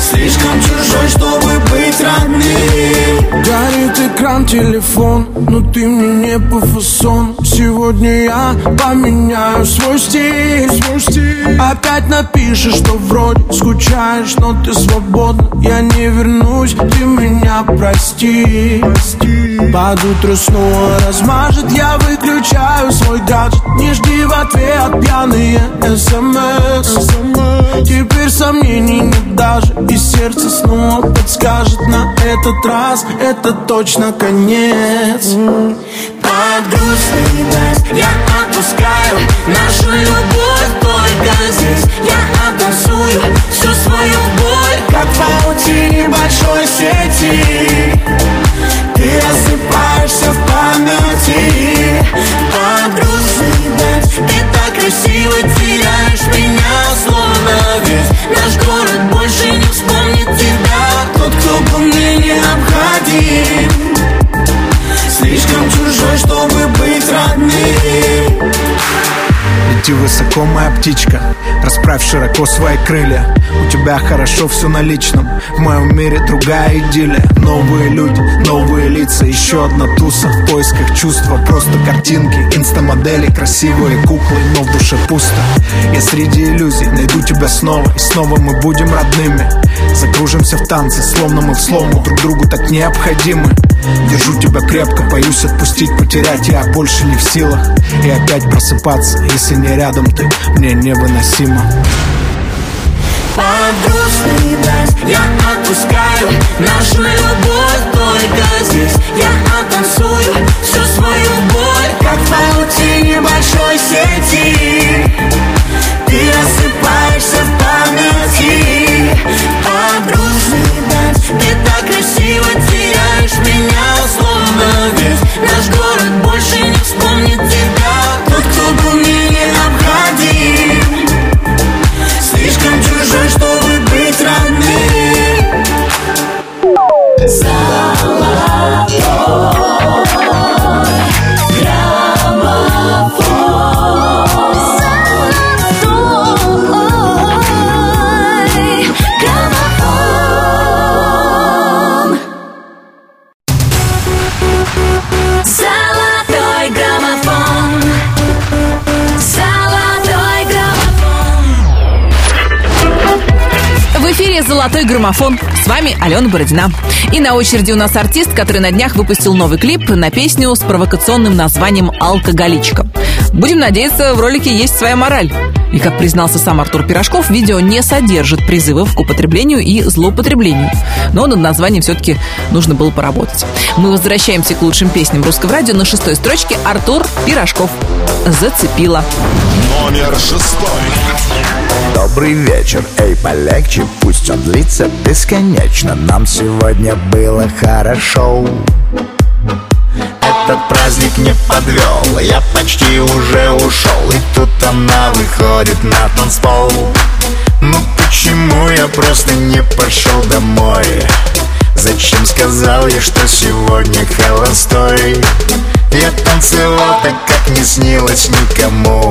Слишком чужой, чтобы быть родным. Горит экран телефон, но ты мне не по фасон Сегодня я поменяю свой стиль, свой стиль. Опять напишешь, что вроде скучаешь, но ты свободна. Я не вернусь, ты меня прости, прости. Под утро снова размажет, я выключаю свой гаджет. Не жди в ответ пьяные смс Теперь сомнений нет даже И сердце снова подскажет на этот раз. Это точно конец. Под грустный дождь я отпускаю Нашу любовь только здесь. Я оттанцую всю свою боль Как в паутине большой сети. Ты рассыпаешься в памяти. Под грустный дождь Ты так красиво теряешь меня Словно весь. Наш город больше не вспомнит тебя Тот, кто был мне необходим Лети высоко, моя птичка Расправь широко свои крылья. У тебя хорошо все на личном В моем мире другая идиллия. Новые люди, новые лица Еще одна туса. В поисках чувства Просто картинки, инстамодели Красивые куклы, но в душе пусто. Я среди иллюзий найду тебя снова И снова мы будем родными Закружимся в танце, словно мы в слому. Друг другу так необходимы. Держу тебя крепко, боюсь отпустить, потерять. Я больше не в силах. И опять просыпаться, если не рядом ты. Мне невыносимо. Под дождь я отпускаю. Нашу любовь только здесь. Я оттанцую всю свою боль Как в паутине большой сети. Ты рассыпаешься меня Словно весь. Наш город больше не вспомнит «Золотой граммофон». С вами Алена Бородина. И на очереди у нас артист, который на днях выпустил новый клип на песню с провокационным названием «Алкоголичка». Будем надеяться, в ролике есть своя мораль. И, как признался сам Артур Пирожков, видео не содержит призывов к употреблению и злоупотреблению. Но над названием все-таки нужно было поработать. Мы возвращаемся к лучшим песням русского радио. На шестой строчке Артур Пирожков. «Зацепила». Номер шестой. Добрый вечер, эй, полегче, пусть он длится бесконечно. Нам сегодня было хорошо. Этот праздник не подвел, я почти уже ушел. И тут она выходит на танцпол. Ну почему я просто не пошел домой? Зачем сказал я, что сегодня холостой? Я танцевал так, как не снилось никому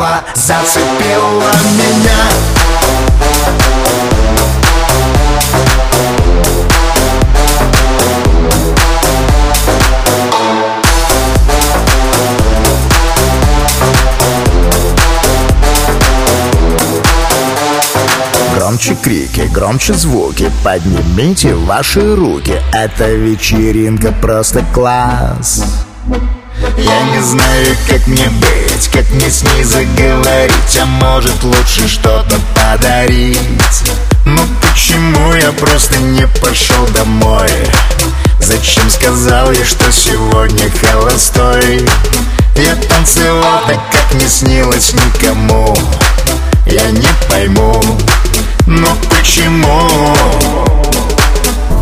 дала Зацепила меня. Громче крики, громче звуки Поднимите ваши руки. Эта вечеринка просто класс Я не знаю, как мне быть Как мне с ней заговорить А может лучше что-то подарить. Ну почему я просто не пошел домой? Зачем сказал я, что сегодня холостой? Я танцевал так, как не снилось никому. Я не пойму, но почему?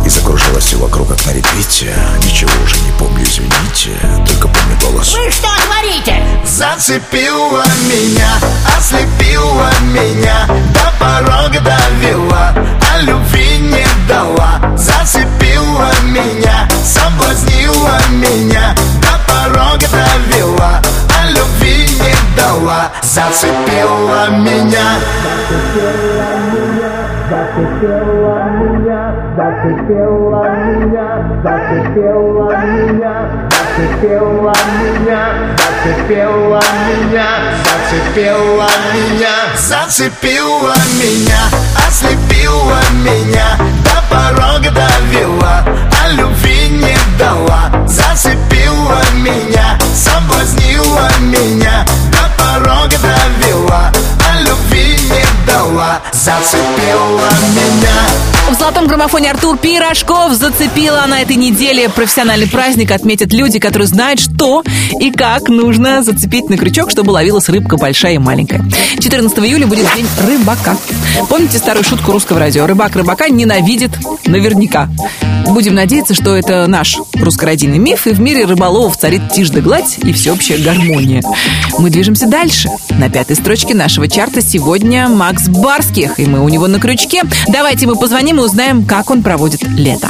И закружилось все вокруг, как на репите Ничего уже не помню, извините Только помню голос. Вы что творите? Зацепила Зацепила меня, ослепила меня До порога довела, а любви не дала. Зацепила меня, соблазнила меня До порога довела, а любви не дала. Зацепила меня. Зацепила меня, зацепила меня, зацепила меня, зацепила меня, зацепила меня, зацепила меня, зацепила меня, ослепила меня, до порога довела, а любви не дала, зацепила меня, соблазнила меня, до порога довела, а любви не дала, зацепила меня. В золотом граммофоне Артур Пирожков зацепила на этой неделе профессиональный праздник. Отметят люди, которые знают, что и как нужно зацепить на крючок, чтобы ловилась рыбка большая и маленькая. 14 июля будет день рыбака. Помните старую шутку русского радио? Рыбак рыбака ненавидит наверняка. Будем надеяться, что это наш русско-родийный миф, и в мире рыболовов царит тишь да гладь и всеобщая гармония. Мы движемся дальше. На пятой строчке нашего чарта сегодня Макс Барских, и мы у него на крючке. Давайте мы позвоним и узнаем, как он проводит лето.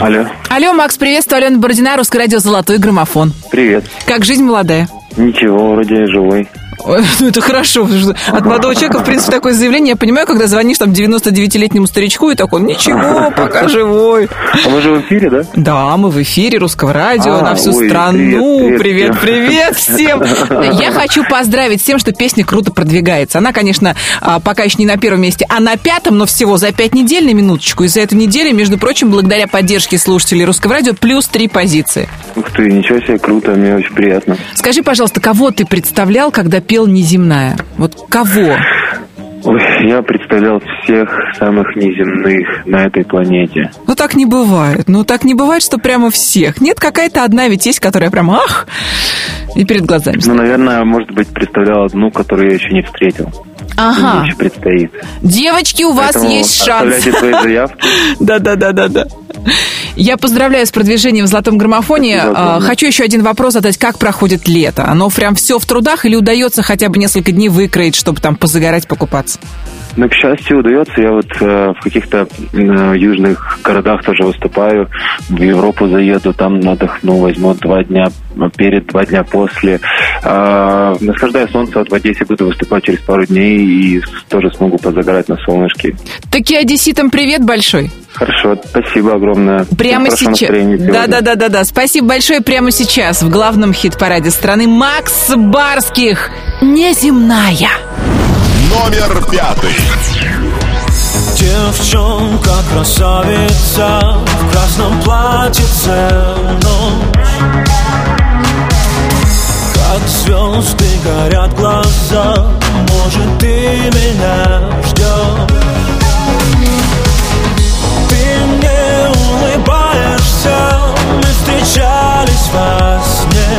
Алло, Алло, Макс, приветствую, Алена Бородина, Русское радио «Золотой граммофон». привет. Как жизнь молодая? Ничего, вроде живой. Ну, это хорошо. потому что От молодого человека, в принципе, такое заявление. Я понимаю, когда звонишь там 99-летнему старичку, и такой, ничего, пока живой. А мы же в эфире, да? Да, мы в эфире Русского радио А, на всю ой, страну. привет, Привет, всем. привет всем. Я хочу поздравить с тем, что песня круто продвигается. Она, конечно, а, пока еще не на первом месте, а на пятом, но всего за пять недель на минуточку. И за эту неделю, между прочим, благодаря поддержке слушателей Русского радио, плюс три позиции. Ух ты, ничего себе, круто, мне очень приятно. Скажи, пожалуйста, кого ты представлял, когда пел «Неземная»? Вот кого? Ой, я представлял всех самых неземных на этой планете. Ну, так не бывает. Ну, так не бывает, что прямо всех. Нет, какая-то одна ведь есть, которая прям ах, и перед глазами. Ну, наверное, может быть, представлял одну, которую я еще не встретил. Ага. Мне еще предстоит. Девочки, у вас Поэтому есть шанс. оставляйте свои заявки. Да, да, да, да, да. Я поздравляю с продвижением в золотом граммофоне. Спасибо А. Хочу еще один вопрос задать. Как проходит лето? Оно прям все в трудах или удается хотя бы несколько дней выкроить, чтобы там позагорать, покупаться? Ну, к счастью, удается. Я вот э, в каких-то э, южных городах тоже выступаю. В Европу заеду, там отдохну, возьму два дня перед, два дня после. Э, наслаждая солнце вот в Одессе буду выступать через пару дней и тоже смогу позагорать на солнышке. Таки одесситам привет большой. Хорошо, спасибо огромное. Прямо сейчас. Да, да, да, да, да. Спасибо большое прямо сейчас в главном хит-параде страны Макс Барских. Неземная. Номер пятый. Девчонка красавица в красном платьице ночь. Как звезды горят глаза Может, ты меня ждешь Ты мне улыбаешься Мы встречались во сне.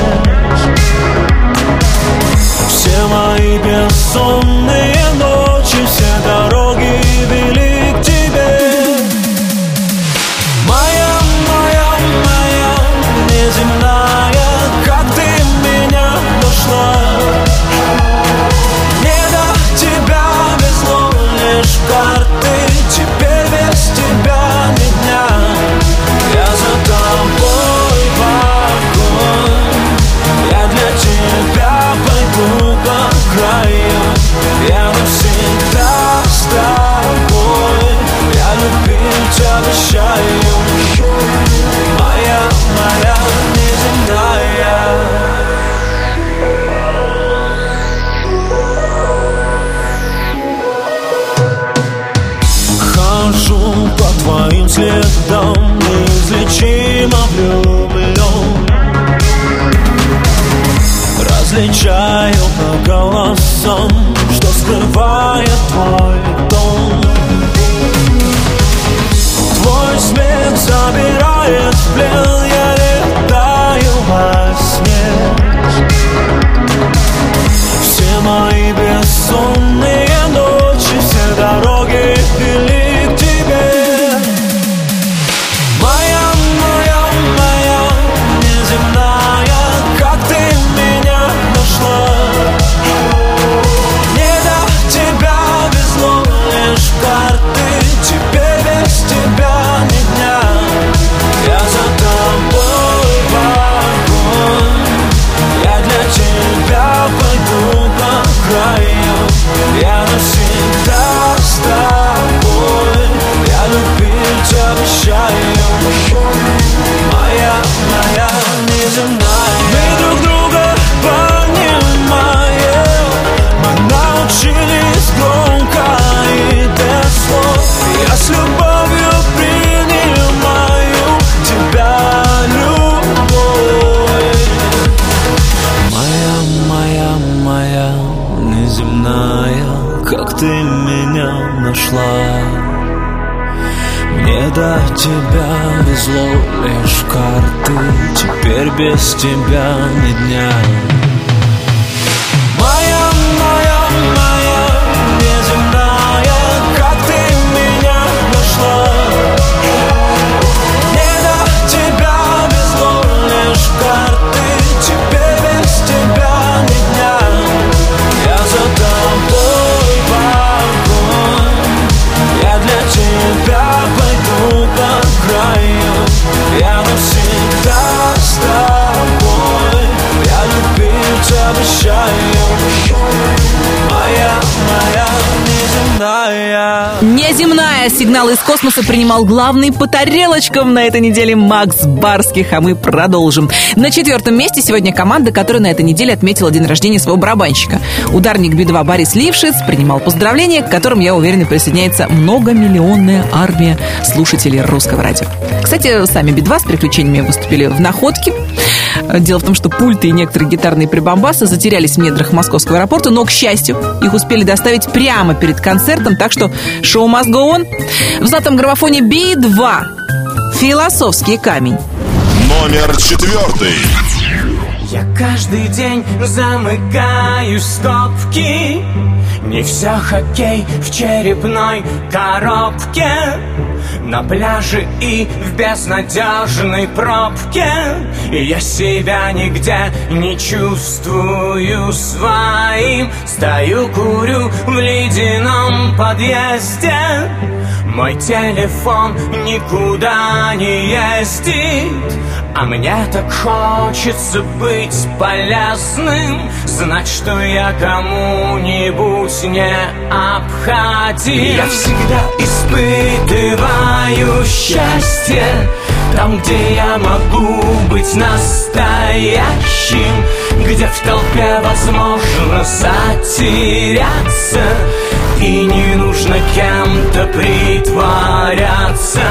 Все мои бессонные Теперь Неземная сигнал из космоса принимал главный по тарелочкам на этой неделе Макс Барских, а мы продолжим. На четвертом месте сегодня команда, которая на этой неделе отметила день рождения своего барабанщика. Ударник Би-2 Борис Лившиц принимал поздравления, к которым, я уверена, присоединяется многомиллионная армия слушателей русского радио. Кстати, сами Би-2 с приключениями выступили в «Находке». Дело в том, что пульты и некоторые гитарные прибамбасы затерялись в недрах московского аэропорта, но, к счастью, их успели доставить прямо перед концертом, так что шоу must go on. В золотом граммофоне Би-2 «Философский камень». Номер четвертый. Я каждый день замыкаю скобки Не все хоккей в черепной коробке На пляже и в безнадежной пробке. Я себя нигде не чувствую своим. Стою, курю в ледяном подъезде Мой телефон никуда не ездит А мне так хочется быть полезным. Знать, что я кому-нибудь не обходим Я всегда испытываю счастье Там, где я могу быть настоящим Где в толпе возможно затеряться И не нужно кем-то притворяться.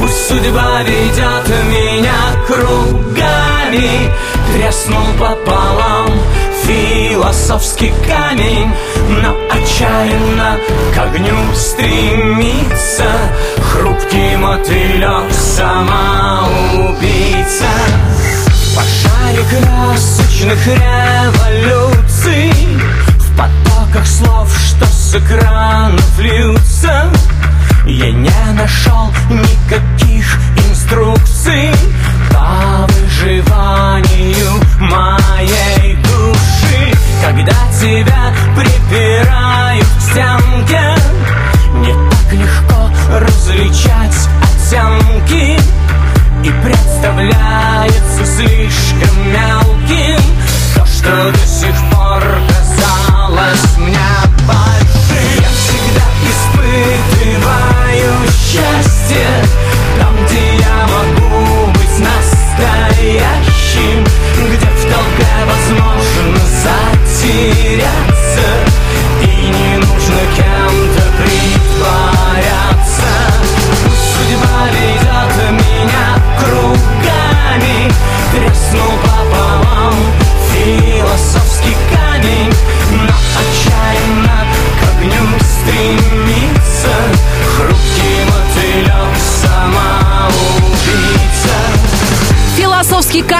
Пусть судьба ведет меня кругами Треснул пополам философский камень Но отчаянно к огню стремится Хрупкий мотылек самоубийца. В пожаре красочных революций В потоках слов, что с экранов льются. Я не нашел никаких инструкций По выживанию моей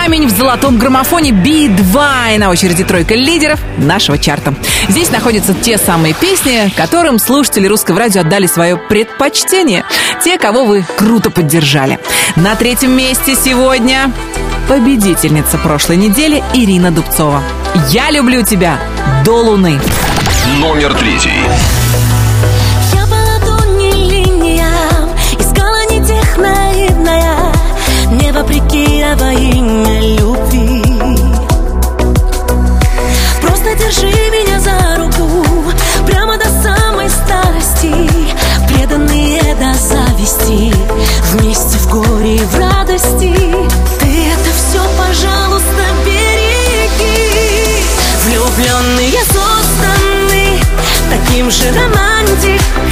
камень в золотом граммофоне Би-2 и на очереди тройка лидеров нашего чарта. Здесь находятся те самые песни, которым слушатели русского радио отдали свое предпочтение. Те, кого вы круто поддержали. На третьем месте сегодня победительница прошлой недели Ирина Дубцова. «Я люблю тебя до луны». Номер третий. А во имя любви. Просто держи меня за руку Прямо до самой старости Преданные до зависти Вместе в горе и в радости. Ты это все, пожалуйста, береги. Влюбленные созданы Таким же Мы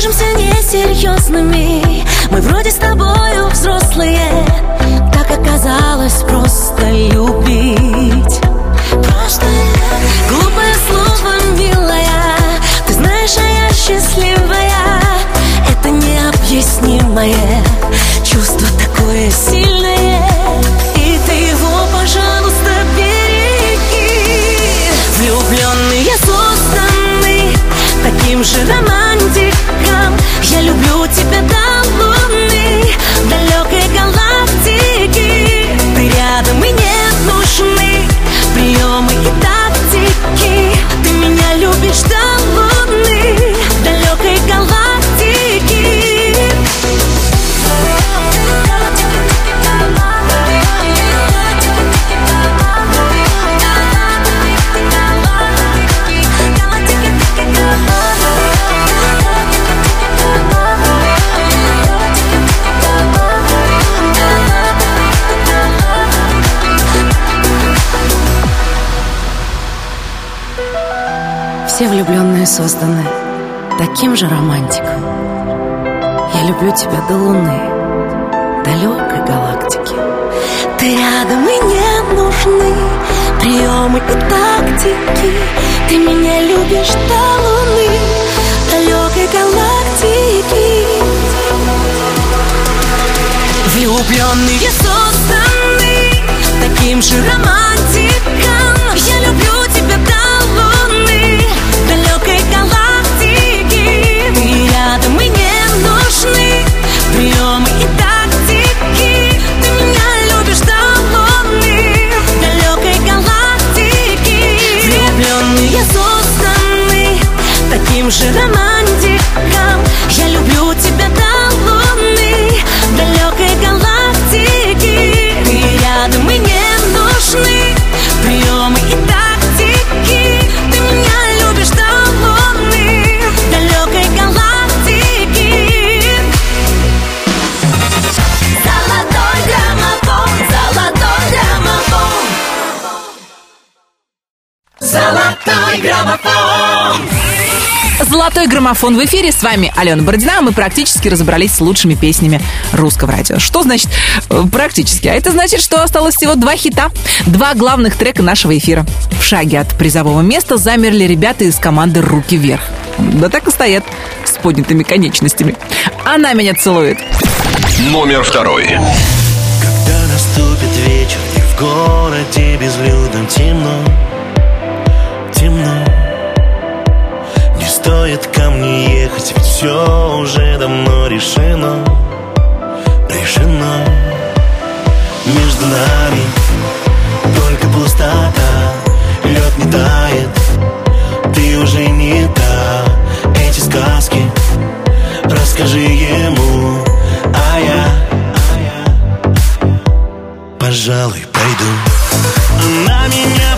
кажемся несерьезными Мы вроде с тобою взрослые. Так оказалось просто любить. Просто Глупое слово, милая. Ты знаешь, а я счастливая. Это необъяснимое Чувство такое сильное. И ты его, пожалуйста, береги. Влюбленные созданы Таким же романтиком тебя до созданы таким же романтиком. Я люблю тебя до луны, далекой галактики. Ты рядом и не нужны приемы и тактики. Ты меня любишь до луны, далекой галактики. Влюбленные созданы таким же романтиком. Я люблю тебя до луны, рядом и не нужны приемы и тактики. Ты меня любишь до луны, далекой галактики. Влюбленные созданы таким же романтиком. Я люблю тебя Золотой граммофон в эфире. С вами Алена Бородина. Мы практически разобрались с лучшими песнями русского радио. Что значит э, практически? А это значит, что осталось всего два хита. Два главных трека нашего эфира. В шаге от призового места замерли ребята из команды «Руки вверх». Да так и стоят с поднятыми конечностями. Она меня целует. Номер второй. Когда наступит вечер И в городе безлюдном Темно Ведь все уже давно решено Решено. Между нами Только пустота Лед не тает Ты уже не та. Эти сказки Расскажи ему А я пожалуй, пойду. Она меня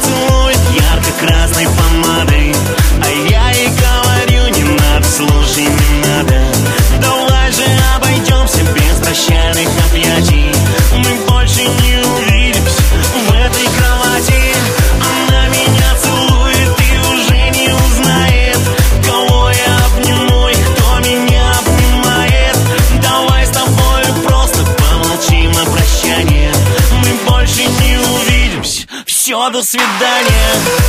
свидания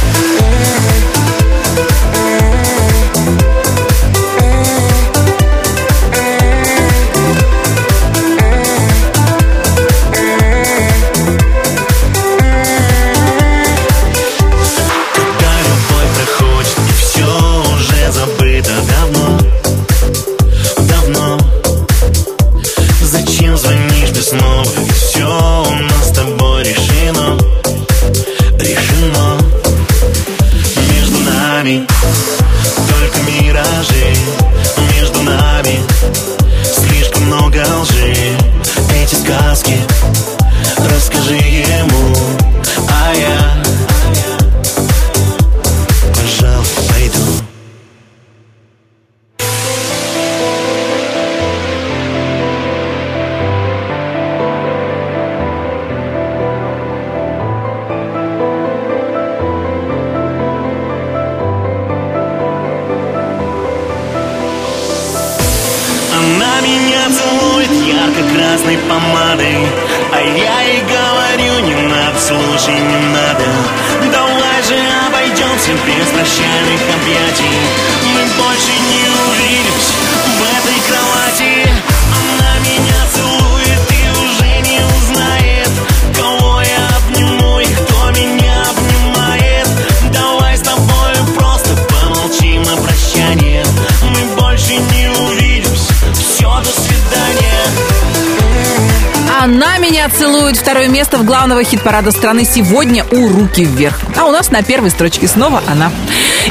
меня целует. Второе место в главного хит-парада страны сегодня у «Руки вверх». А у нас на первой строчке снова она.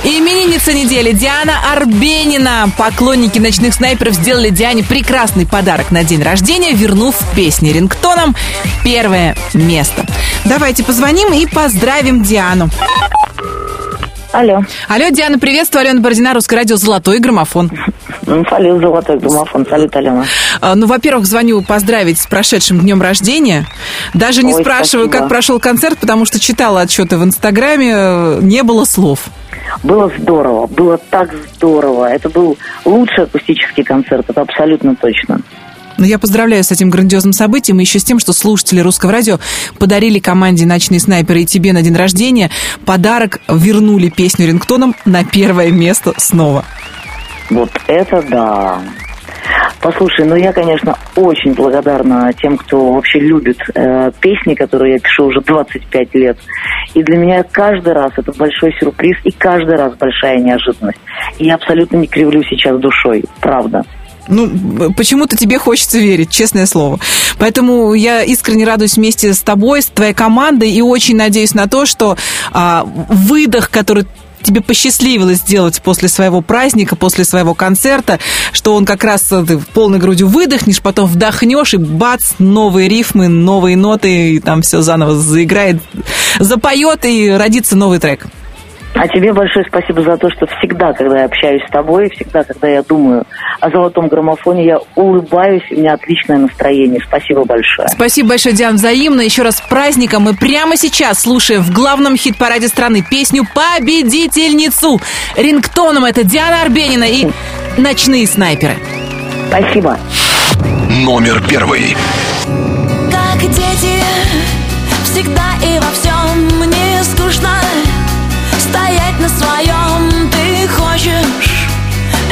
Именинница недели Диана Арбенина. Поклонники ночных снайперов сделали Диане прекрасный подарок на день рождения, вернув песни рингтоном первое место. Давайте позвоним и поздравим Диану. Алло. Алло, Диана, приветствую. Алена Бородина, Русское радио «Золотой граммофон». Салют, золотой граммофон. Салют, Алена. А, Ну, во-первых, звоню поздравить с прошедшим днем рождения. Даже не Ой, спрашиваю, спасибо. как прошел концерт, потому что читала отчеты в Инстаграме, не было слов. Было здорово, было так здорово. Это был лучший акустический концерт, это абсолютно точно. Но я поздравляю с этим грандиозным событием и еще с тем, что слушатели русского радио подарили команде «Ночные снайперы» и тебе на день рождения подарок, вернули песню рингтоном на первое место снова. Вот это да. Послушай, ну я, конечно, очень благодарна тем, кто вообще любит э, песни, которые я пишу уже 25 лет. И для меня каждый раз это большой сюрприз и каждый раз большая неожиданность. И я абсолютно не кривлю сейчас душой, правда. Ну, почему-то тебе хочется верить, честное слово. Поэтому я искренне радуюсь вместе с тобой, с твоей командой, и очень надеюсь на то, что а, выдох, который тебе посчастливилось сделать после своего праздника, после своего концерта, что он как раз э, ты полной грудью выдохнешь, потом вдохнешь, и бац, новые рифмы, новые ноты, и там все заново заиграет, запоет, и родится новый трек. А тебе большое спасибо за то, что всегда, когда я общаюсь с тобой, всегда, когда я думаю о золотом граммофоне, я улыбаюсь, и у меня отличное настроение. Спасибо большое. Спасибо большое, Диан, взаимно. Еще раз с праздником. Мы прямо сейчас слушаем в главном хит-параде страны песню «Победительницу». Рингтоном это Диана Арбенина и «Ночные снайперы». Спасибо. Номер первый. Как дети, на своем. Ты хочешь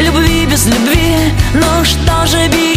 Любви без любви, ну что же бери,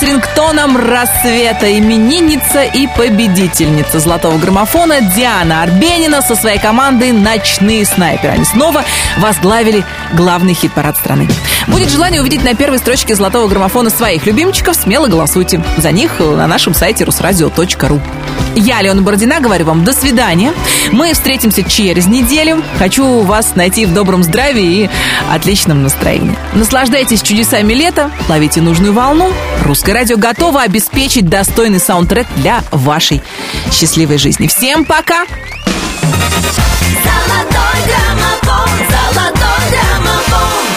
с рингтоном рассвета именинница и победительница золотого граммофона Диана Арбенина со своей командой «Ночные снайперы». Они снова возглавили главный хит-парад страны. Будет желание увидеть на первой строчке золотого граммофона своих любимчиков, смело голосуйте. За них на нашем сайте русрадио.ру. Я, Алена Бородина, говорю вам до свидания. Мы встретимся через неделю. Хочу вас найти в добром здравии и отличном настроении. Наслаждайтесь чудесами лета, ловите нужную волну. Русское радио готово обеспечить достойный саундтрек для вашей счастливой жизни. Всем пока! Золотой граммофон, золотой граммофон